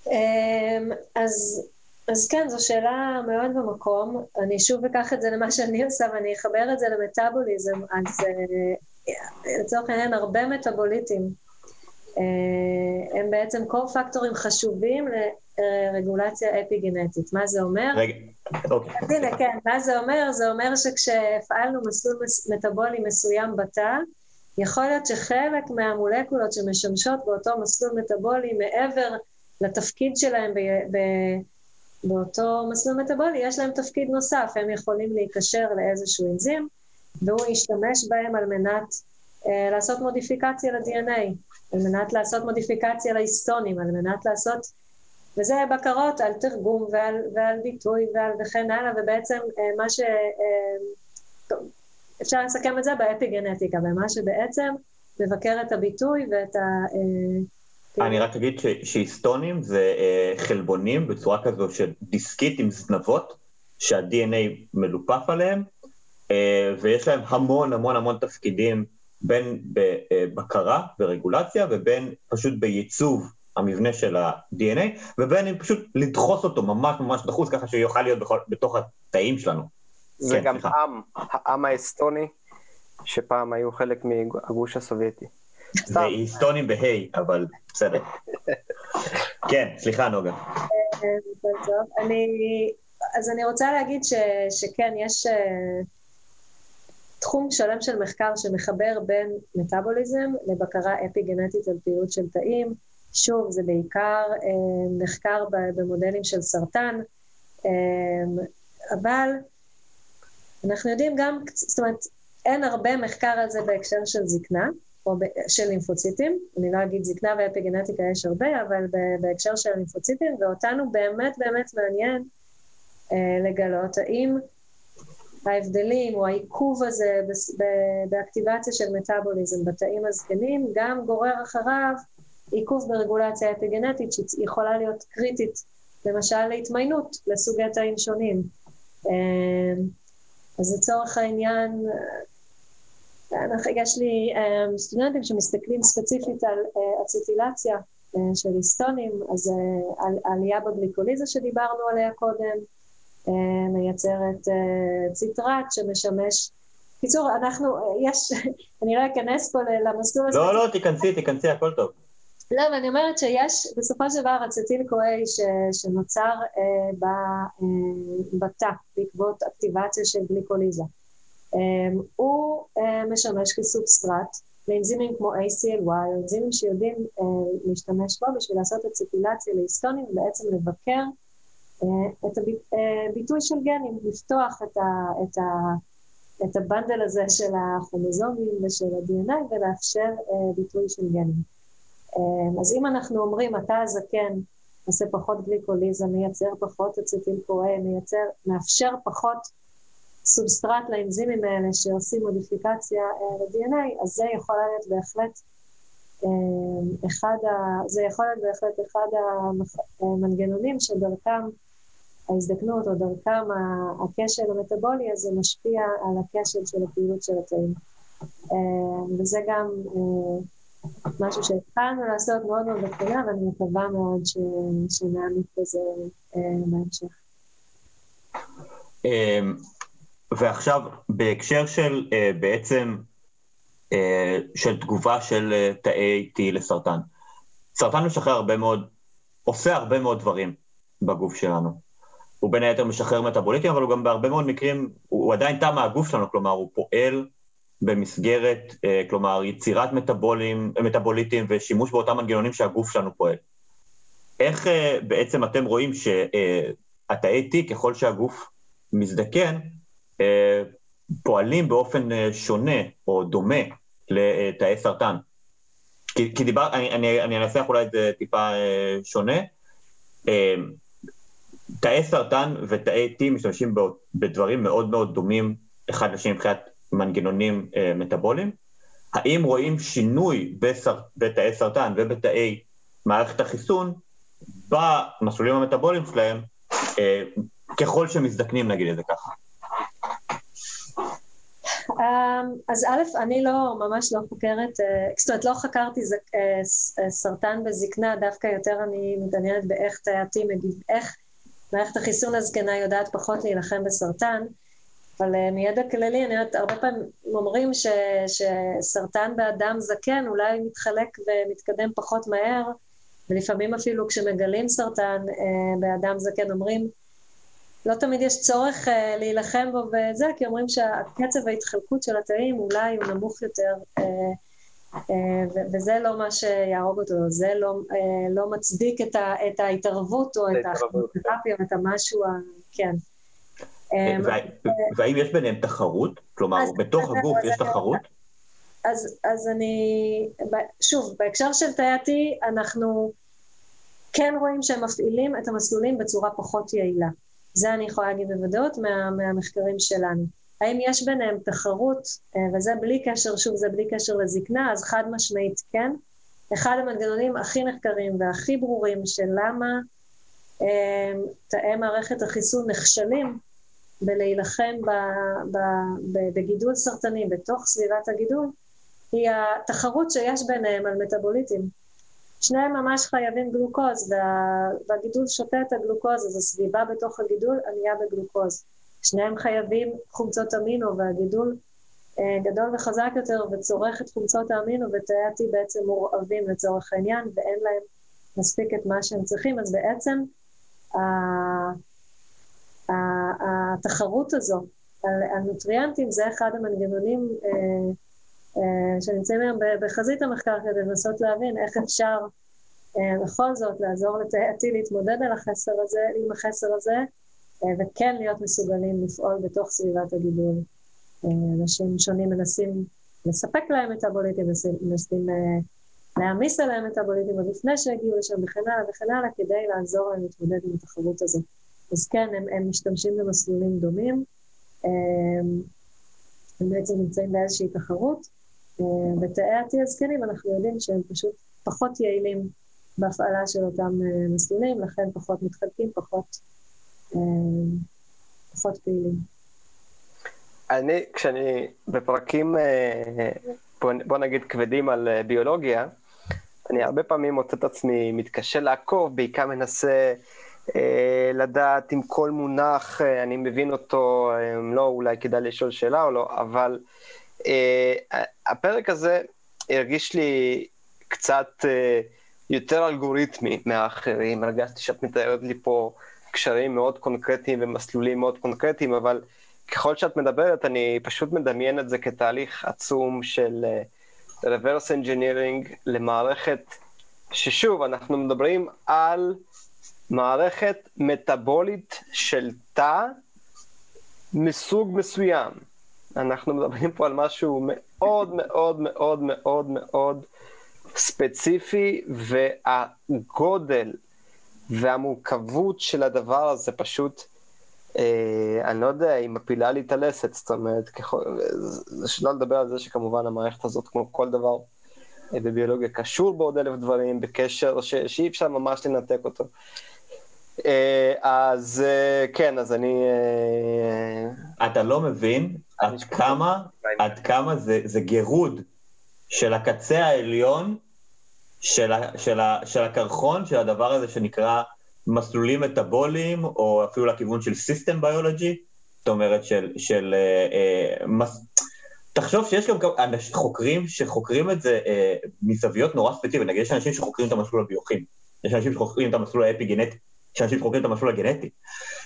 אמ, אז, אז כן, זו שאלה מאוד במקום. אני שוב אקח את זה למה שאני עושה ואני אחבר את זה למטאבוליזם. אז אה, לצורך העניין, הרבה מטאבוליטים אה, הם בעצם קור-פקטורים חשובים רגולציה אפי-גנטית. מה זה אומר? רגע, אוקיי. אז הנה, כן, מה זה אומר? זה אומר שכשהפעלנו מסלול מטאבולי מסוים בתא, יכול להיות שחלק מהמולקולות שמשמשות באותו מסלול מטאבולי מעבר לתפקיד שלהם ב... ב... באותו מסלול מטאבולי, יש להם תפקיד נוסף, הם יכולים להיקשר לאיזשהו אנזים, והוא ישתמש בהם על מנת אה, לעשות מודיפיקציה ל-DNA, על מנת לעשות מודיפיקציה להיסטונים, על מנת לעשות וזה בקרות על תרגום ועל, ועל ביטוי ועל וכן הלאה, ובעצם אה, מה ש... אה, אפשר לסכם את זה באפיגנטיקה, במה שבעצם מבקר את הביטוי ואת ה... אה, אני רק אגיד שהיסטונים זה חלבונים בצורה כזו של דיסקית עם זנבות, שה-DNA מלופף עליהם, ויש להם המון המון המון תפקידים, בין בבקרה ורגולציה ובין פשוט בייצוב המבנה של ה-DNA, ובין אם פשוט לדחוס אותו ממש ממש דחוס, ככה שהוא יוכל להיות בכל, בתוך התאים שלנו. זה כן, גם סליחה. עם, העם האסטוני, שפעם היו חלק מהגוש הסובייטי. זה היסטונים בהיי, אבל בסדר. כן, סליחה נוגה. אני, אז אני רוצה להגיד ש, שכן, יש uh, תחום שלם של מחקר שמחבר בין מטאבוליזם לבקרה אפי-גנטית על פעילות של תאים. שוב, זה בעיקר מחקר במודלים של סרטן, uh, אבל אנחנו יודעים גם, זאת אומרת, אין הרבה מחקר על זה בהקשר של זקנה, או של לימפוציטים, אני לא אגיד זקנה ואפיגנטיקה יש הרבה, אבל בהקשר של לימפוציטים, ואותנו באמת באמת מעניין אה, לגלות האם ההבדלים או העיכוב הזה באקטיבציה של מטאבוליזם בתאים הזקנים גם גורר אחריו עיכוב ברגולציה אפיגנטית שיכולה להיות קריטית, למשל להתמיינות לסוגי תאים שונים. אה, אז לצורך העניין, יש לי um, סטודנטים שמסתכלים ספציפית על uh, אצטילציה של היסטונים, אז על, עלייה בגליקוליזה שדיברנו עליה קודם, מייצרת ציטרט שמשמש... קיצור, אנחנו, יש, [laughs] אני לא אכנס פה למסלול הזה. לא, לא, תיכנסי, תיכנסי, הכל טוב. לא, ואני אומרת שיש בסופו של דבר אצטיל קוהי שנוצר אה, ב, אה, בתא בעקבות אקטיבציה של גליקוליזה. אה, הוא אה, משמש כסובסטרט לאנזימים כמו ACLY, אנזימים שיודעים אה, להשתמש בו בשביל לעשות אצטילציה להיסטונים ובעצם לבקר אה, את הביטוי אה, של גנים, לפתוח את, ה, את, ה, את הבנדל הזה של הכרומוזומים ושל ה-DNA ולאפשר אה, ביטוי של גנים. אמ, אז אם אנחנו אומרים, אתה הזקן, עושה פחות גליקוליזה, מייצר פחות אצטיל קורא, מייצר, מאפשר פחות סובסטרט לאנזימים האלה שעושים מודיפיקציה אה, ל-DNA, אז זה יכול להיות בהחלט אמ, אחד ה... זה יכול להיות בהחלט אחד המנגנונים שדרכם ההזדקנות או דרכם הכשל המטבולי הזה משפיע על הכשל של הפעילות של התאים. אמ, וזה גם אה, משהו שהתחלנו לעשות מאוד מאוד בקטנה, ואני מקווה מאוד שנעמיק בזה אה, בהמשך. אמ, ועכשיו, בהקשר של אה, בעצם, אה, של תגובה של תאי T לסרטן. סרטן משחרר הרבה מאוד, עושה הרבה מאוד דברים בגוף שלנו. הוא בין היתר משחרר מטאבוליטים, אבל הוא גם בהרבה מאוד מקרים, הוא עדיין תא מהגוף שלנו, כלומר, הוא פועל במסגרת, אה, כלומר, יצירת מטאבולים, מטאבוליטים ושימוש באותם מנגנונים שהגוף שלנו פועל. איך אה, בעצם אתם רואים שהתאי T, ככל שהגוף מזדקן, אה, פועלים באופן שונה או דומה לתאי סרטן? כי, כי דיבר, אני, אני, אני אנסח אולי את זה טיפה שונה. תאי סרטן ותאי T משתמשים בדברים מאוד מאוד דומים אחד לשני מבחינת מנגנונים אה, מטאבוליים. האם רואים שינוי בסר, בתאי סרטן ובתאי מערכת החיסון במסלולים המטאבוליים שלהם, אה, ככל שמזדקנים נגיד את זה ככה? אמ, אז א', אני לא, ממש לא חוקרת, אה, זאת אומרת, לא חקרתי אה, סרטן בזקנה, דווקא יותר אני מתעניינת באיך תאי ה-T איך מערכת החיסון הזקנה יודעת פחות להילחם בסרטן. אבל אה, מידע כללי, אני יודעת, הרבה פעמים אומרים ש, שסרטן באדם זקן אולי מתחלק ומתקדם פחות מהר, ולפעמים אפילו כשמגלים סרטן אה, באדם זקן אומרים, לא תמיד יש צורך אה, להילחם בו וזה, כי אומרים שהקצב ההתחלקות של התאים אולי הוא נמוך יותר, אה, אה, וזה לא מה שיהרוג אותו, זה לא, אה, לא מצדיק את, את ההתערבות או את הכימותרפיה, את המשהו. כן. אמ, והאם יש ביניהם תחרות? כלומר, בתוך הגוף יש תחרות? אז, אז אני, שוב, בהקשר של תאי ה-T, אנחנו כן רואים שהם מפעילים את המסלולים בצורה פחות יעילה. זה אני יכולה להגיד בוודאות מה, מהמחקרים שלנו. האם יש ביניהם תחרות, אה, וזה בלי קשר, שוב, זה בלי קשר לזקנה, אז חד משמעית כן. אחד המנגנונים הכי נחקרים והכי ברורים של למה אה, תאי מערכת החיסון נכשלים בלהילחם בגידול סרטני בתוך סביבת הגידול, היא התחרות שיש ביניהם על מטאבוליטים. שניהם ממש חייבים גלוקוז, וה, והגידול שותה את הגלוקוז, אז הסביבה בתוך הגידול עלייה בגלוקוז. שניהם חייבים חומצות אמינו, והגידול אה, גדול וחזק יותר וצורך את חומצות האמינו, ותאי ה-T בעצם מורעבים לצורך העניין, ואין להם מספיק את מה שהם צריכים, אז בעצם התחרות הזו על, על נוטריאנטים זה אחד המנגנונים אה, אה, שנמצאים היום בחזית המחקר כדי לנסות להבין איך אפשר אה, בכל זאת לעזור לתאי להתמודד על החסר הזה, עם החסר הזה, וכן להיות מסוגלים לפעול בתוך סביבת הגידול. אנשים שונים מנסים לספק להם את הבוליטים, מנסים להעמיס עליהם את הבוליטים עוד לפני שהגיעו לשם וכן הלאה וכן הלאה, כדי לעזור להם להתמודד עם התחרות הזאת. אז כן, הם, הם משתמשים במסלולים דומים, הם בעצם נמצאים באיזושהי תחרות, ותאי ה-T הזקנים אנחנו יודעים שהם פשוט פחות יעילים בהפעלה של אותם מסלולים, לכן פחות מתחלקים, פחות, פחות פעילים. אני, כשאני בפרקים, בוא, בוא נגיד, כבדים על ביולוגיה, אני הרבה פעמים מוצא את עצמי מתקשה לעקוב, בעיקר מנסה אה, לדעת אם כל מונח, אה, אני מבין אותו, אה, לא, אולי כדאי לשאול שאלה או לא, אבל אה, הפרק הזה הרגיש לי קצת אה, יותר אלגוריתמי מהאחרים, הרגשתי שאת מתארת לי פה קשרים מאוד קונקרטיים ומסלולים מאוד קונקרטיים, אבל ככל שאת מדברת, אני פשוט מדמיין את זה כתהליך עצום של reverse engineering למערכת, ששוב, אנחנו מדברים על מערכת מטאבולית של תא מסוג מסוים. אנחנו מדברים פה על משהו מאוד מאוד מאוד מאוד מאוד ספציפי, והגודל והמורכבות של הדבר הזה פשוט, אה, אני לא יודע, היא מפילה לי את הלסת, זאת אומרת, ככל, שלא לדבר על זה שכמובן המערכת הזאת, כמו כל דבר אה, בביולוגיה, קשור בעוד אלף דברים, בקשר ש, שאי אפשר ממש לנתק אותו. אה, אז אה, כן, אז אני... אה, אתה לא מבין עד כמה, עד כמה זה, זה גירוד של הקצה העליון של, ה, של, ה, של הקרחון, של הדבר הזה שנקרא מסלולים מטאבוליים, או אפילו לכיוון של סיסטם ביולוגי, זאת אומרת של... של אה, אה, מס... תחשוב שיש גם אנש, חוקרים שחוקרים את זה אה, מזוויות נורא ספציפיות, נגיד יש אנשים שחוקרים את המסלול הביוכימי, יש אנשים שחוקרים את המסלול האפי-גנטי, יש אנשים שחוקרים את המסלול הגנטי,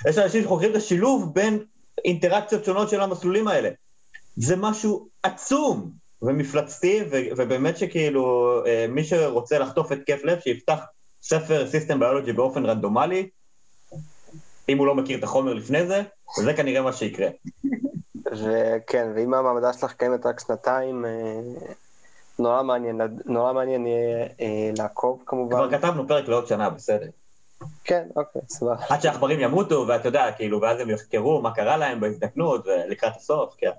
יש אנשים שחוקרים את השילוב בין אינטראקציות שונות של המסלולים האלה. זה משהו עצום ומפלצתי, ו- ובאמת שכאילו אה, מי שרוצה לחטוף את כיף לב, שיפתח ספר סיסטם ביולוגי באופן רנדומלי, אם הוא לא מכיר את החומר לפני זה, זה כנראה מה שיקרה. וכן, ואם המעמדה שלך קיימת רק שנתיים, אה, נורא מעניין, נורא מעניין יהיה אה, לעקוב כמובן. כבר כתבנו פרק לעוד שנה, בסדר. כן, אוקיי, סבבה. עד שהעכברים ימותו, ואתה יודע, כאילו, ואז הם יחקרו מה קרה להם בהזדקנות, ולקראת הסוף, כן.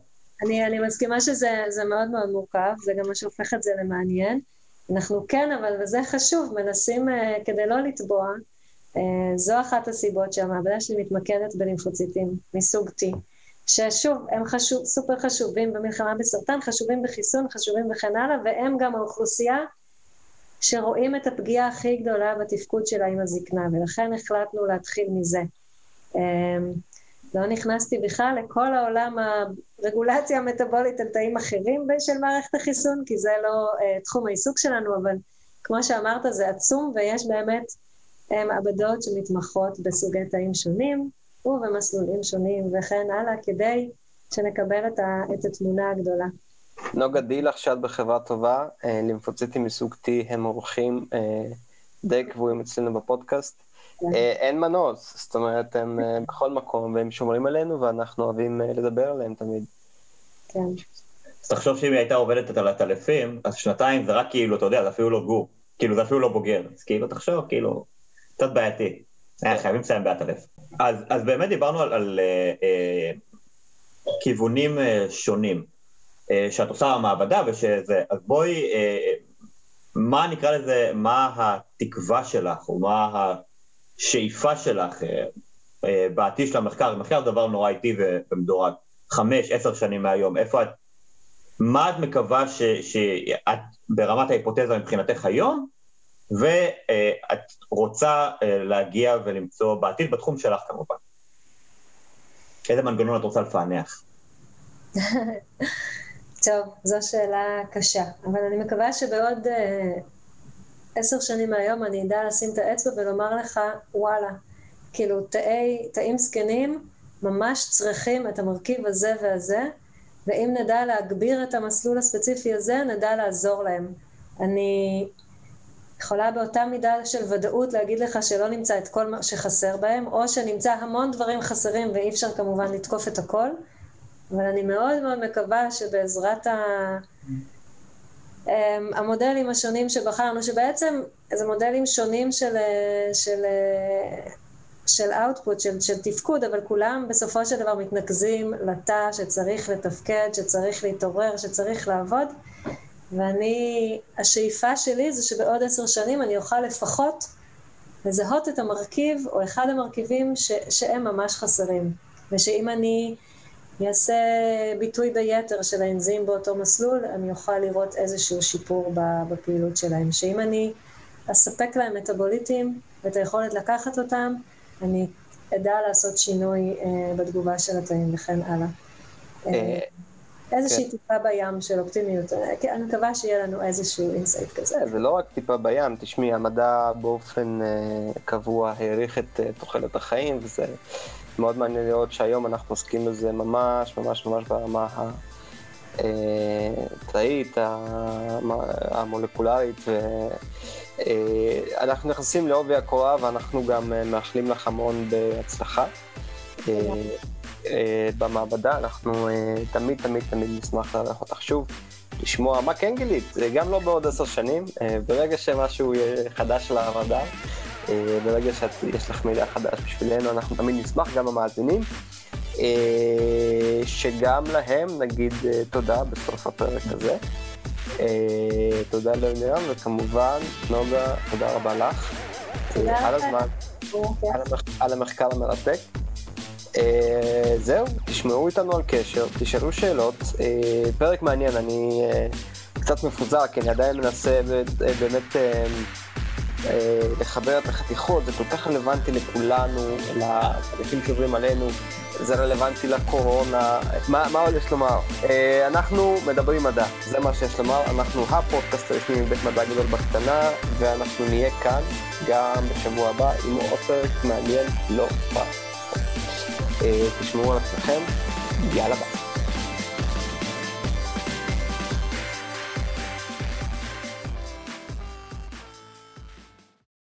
אני, אני מסכימה שזה מאוד מאוד מורכב, זה גם מה שהופך את זה למעניין. אנחנו כן, אבל, וזה חשוב, מנסים uh, כדי לא לטבוע, uh, זו אחת הסיבות שהמעבדה שלי מתמקדת בלימפוציטים מסוג T, ששוב, הם חשוב, סופר חשובים במלחמה בסרטן, חשובים בחיסון, חשובים וכן הלאה, והם גם האוכלוסייה שרואים את הפגיעה הכי גדולה בתפקוד שלה עם הזקנה, ולכן החלטנו להתחיל מזה. אמ, לא נכנסתי בכלל לכל העולם הרגולציה המטבולית על תאים אחרים של מערכת החיסון, כי זה לא uh, תחום העיסוק שלנו, אבל כמו שאמרת, זה עצום, ויש באמת מעבדות שמתמחות בסוגי תאים שונים, ובמסלולים שונים וכן הלאה, כדי שנקבל את התמונה הגדולה. נוגה דילך, שאת בחברה טובה, אה, לימפוציטים מסוג T הם אורחים אה, די קבועים אצלנו בפודקאסט. כן. אה, אין מנוס, זאת אומרת, הם בכל מקום, והם שומרים עלינו, ואנחנו אוהבים לדבר עליהם תמיד. כן. אז תחשוב שאם היא הייתה עובדת על הטלפים, אז שנתיים זה רק כאילו, אתה יודע, זה אפילו לא גור. כאילו, זה אפילו לא בוגר. אז כאילו, תחשוב, כאילו, קצת בעייתי. היה חייבים לסיים באטלף. אז, אז באמת דיברנו על, על אה, אה, כיוונים אה, שונים. אה, שאת עושה במעבדה ושזה, אז בואי, אה, מה נקרא לזה, מה התקווה שלך, או מה השאיפה שלך אה, בעתיד של המחקר? מחקר זה דבר נורא איטי ומדורג, חמש, עשר שנים מהיום, איפה את, מה את מקווה ש, שאת ברמת ההיפותזה מבחינתך היום, ואת רוצה להגיע ולמצוא בעתיד בתחום שלך כמובן. איזה מנגנון את רוצה לפענח? [laughs] טוב, זו שאלה קשה, אבל אני מקווה שבעוד אה, עשר שנים מהיום אני אדע לשים את האצבע ולומר לך, וואלה, כאילו תאי, תאים זקנים ממש צריכים את המרכיב הזה והזה, ואם נדע להגביר את המסלול הספציפי הזה, נדע לעזור להם. אני יכולה באותה מידה של ודאות להגיד לך שלא נמצא את כל מה שחסר בהם, או שנמצא המון דברים חסרים ואי אפשר כמובן לתקוף את הכל, אבל אני מאוד מאוד מקווה שבעזרת ה... אמ, המודלים השונים שבחרנו, שבעצם זה מודלים שונים של, של, של output, של, של תפקוד, אבל כולם בסופו של דבר מתנקזים לתא שצריך לתפקד, שצריך להתעורר, שצריך לעבוד. ואני, השאיפה שלי זה שבעוד עשר שנים אני אוכל לפחות לזהות את המרכיב או אחד המרכיבים ש, שהם ממש חסרים. ושאם אני אעשה ביטוי ביתר של האנזים באותו מסלול, אני אוכל לראות איזשהו שיפור בפעילות שלהם. שאם אני אספק להם מטאבוליטים ואת היכולת לקחת אותם, אני אדע לעשות שינוי אה, בתגובה של התאים וכן הלאה. אה, איזושהי כן. טיפה בים של אופטימיות. כן, אני מקווה שיהיה לנו איזשהו insight כזה. זה לא רק טיפה בים, תשמעי, המדע באופן אה, קבוע האריך את אה, תוחלת החיים, וזה מאוד מעניין לראות שהיום אנחנו עוסקים בזה ממש ממש ממש ברמה התאית, אה, המולקולרית. אנחנו נכנסים לעובי הקורה ואנחנו גם מאחלים לך המון בהצלחה. אה, במעבדה, אנחנו אה, תמיד תמיד תמיד נשמח לארח אותך שוב, לשמוע מה כן גילית, גם לא בעוד עשר שנים, אה, ברגע שמשהו חדש למדע, ברגע שיש לך מידע חדש בשבילנו, אנחנו תמיד נשמח, גם המאזינים. שגם להם נגיד תודה בסוף הפרק הזה. תודה לאלירן, וכמובן, נוגה, תודה רבה לך. תודה על הזמן, על המחקר המרתק. אה, זהו, תשמעו איתנו על קשר, תשאלו שאלות. אה, פרק מעניין, אני אה, קצת מפוזר, כי אני עדיין מנסה באמת לחבר את החתיכות, זה כל כך רלוונטי לכולנו, לתהליכים שעוברים עלינו, זה רלוונטי לקורונה, מה, מה עוד יש לומר? אנחנו מדברים מדע, זה מה שיש לומר, אנחנו הפודקאסט הרשמי מבית מדע גדול בקטנה, ואנחנו נהיה כאן גם בשבוע הבא עם עוד מעניין לא פעם. תשמעו על עצמכם, יאללה ביי.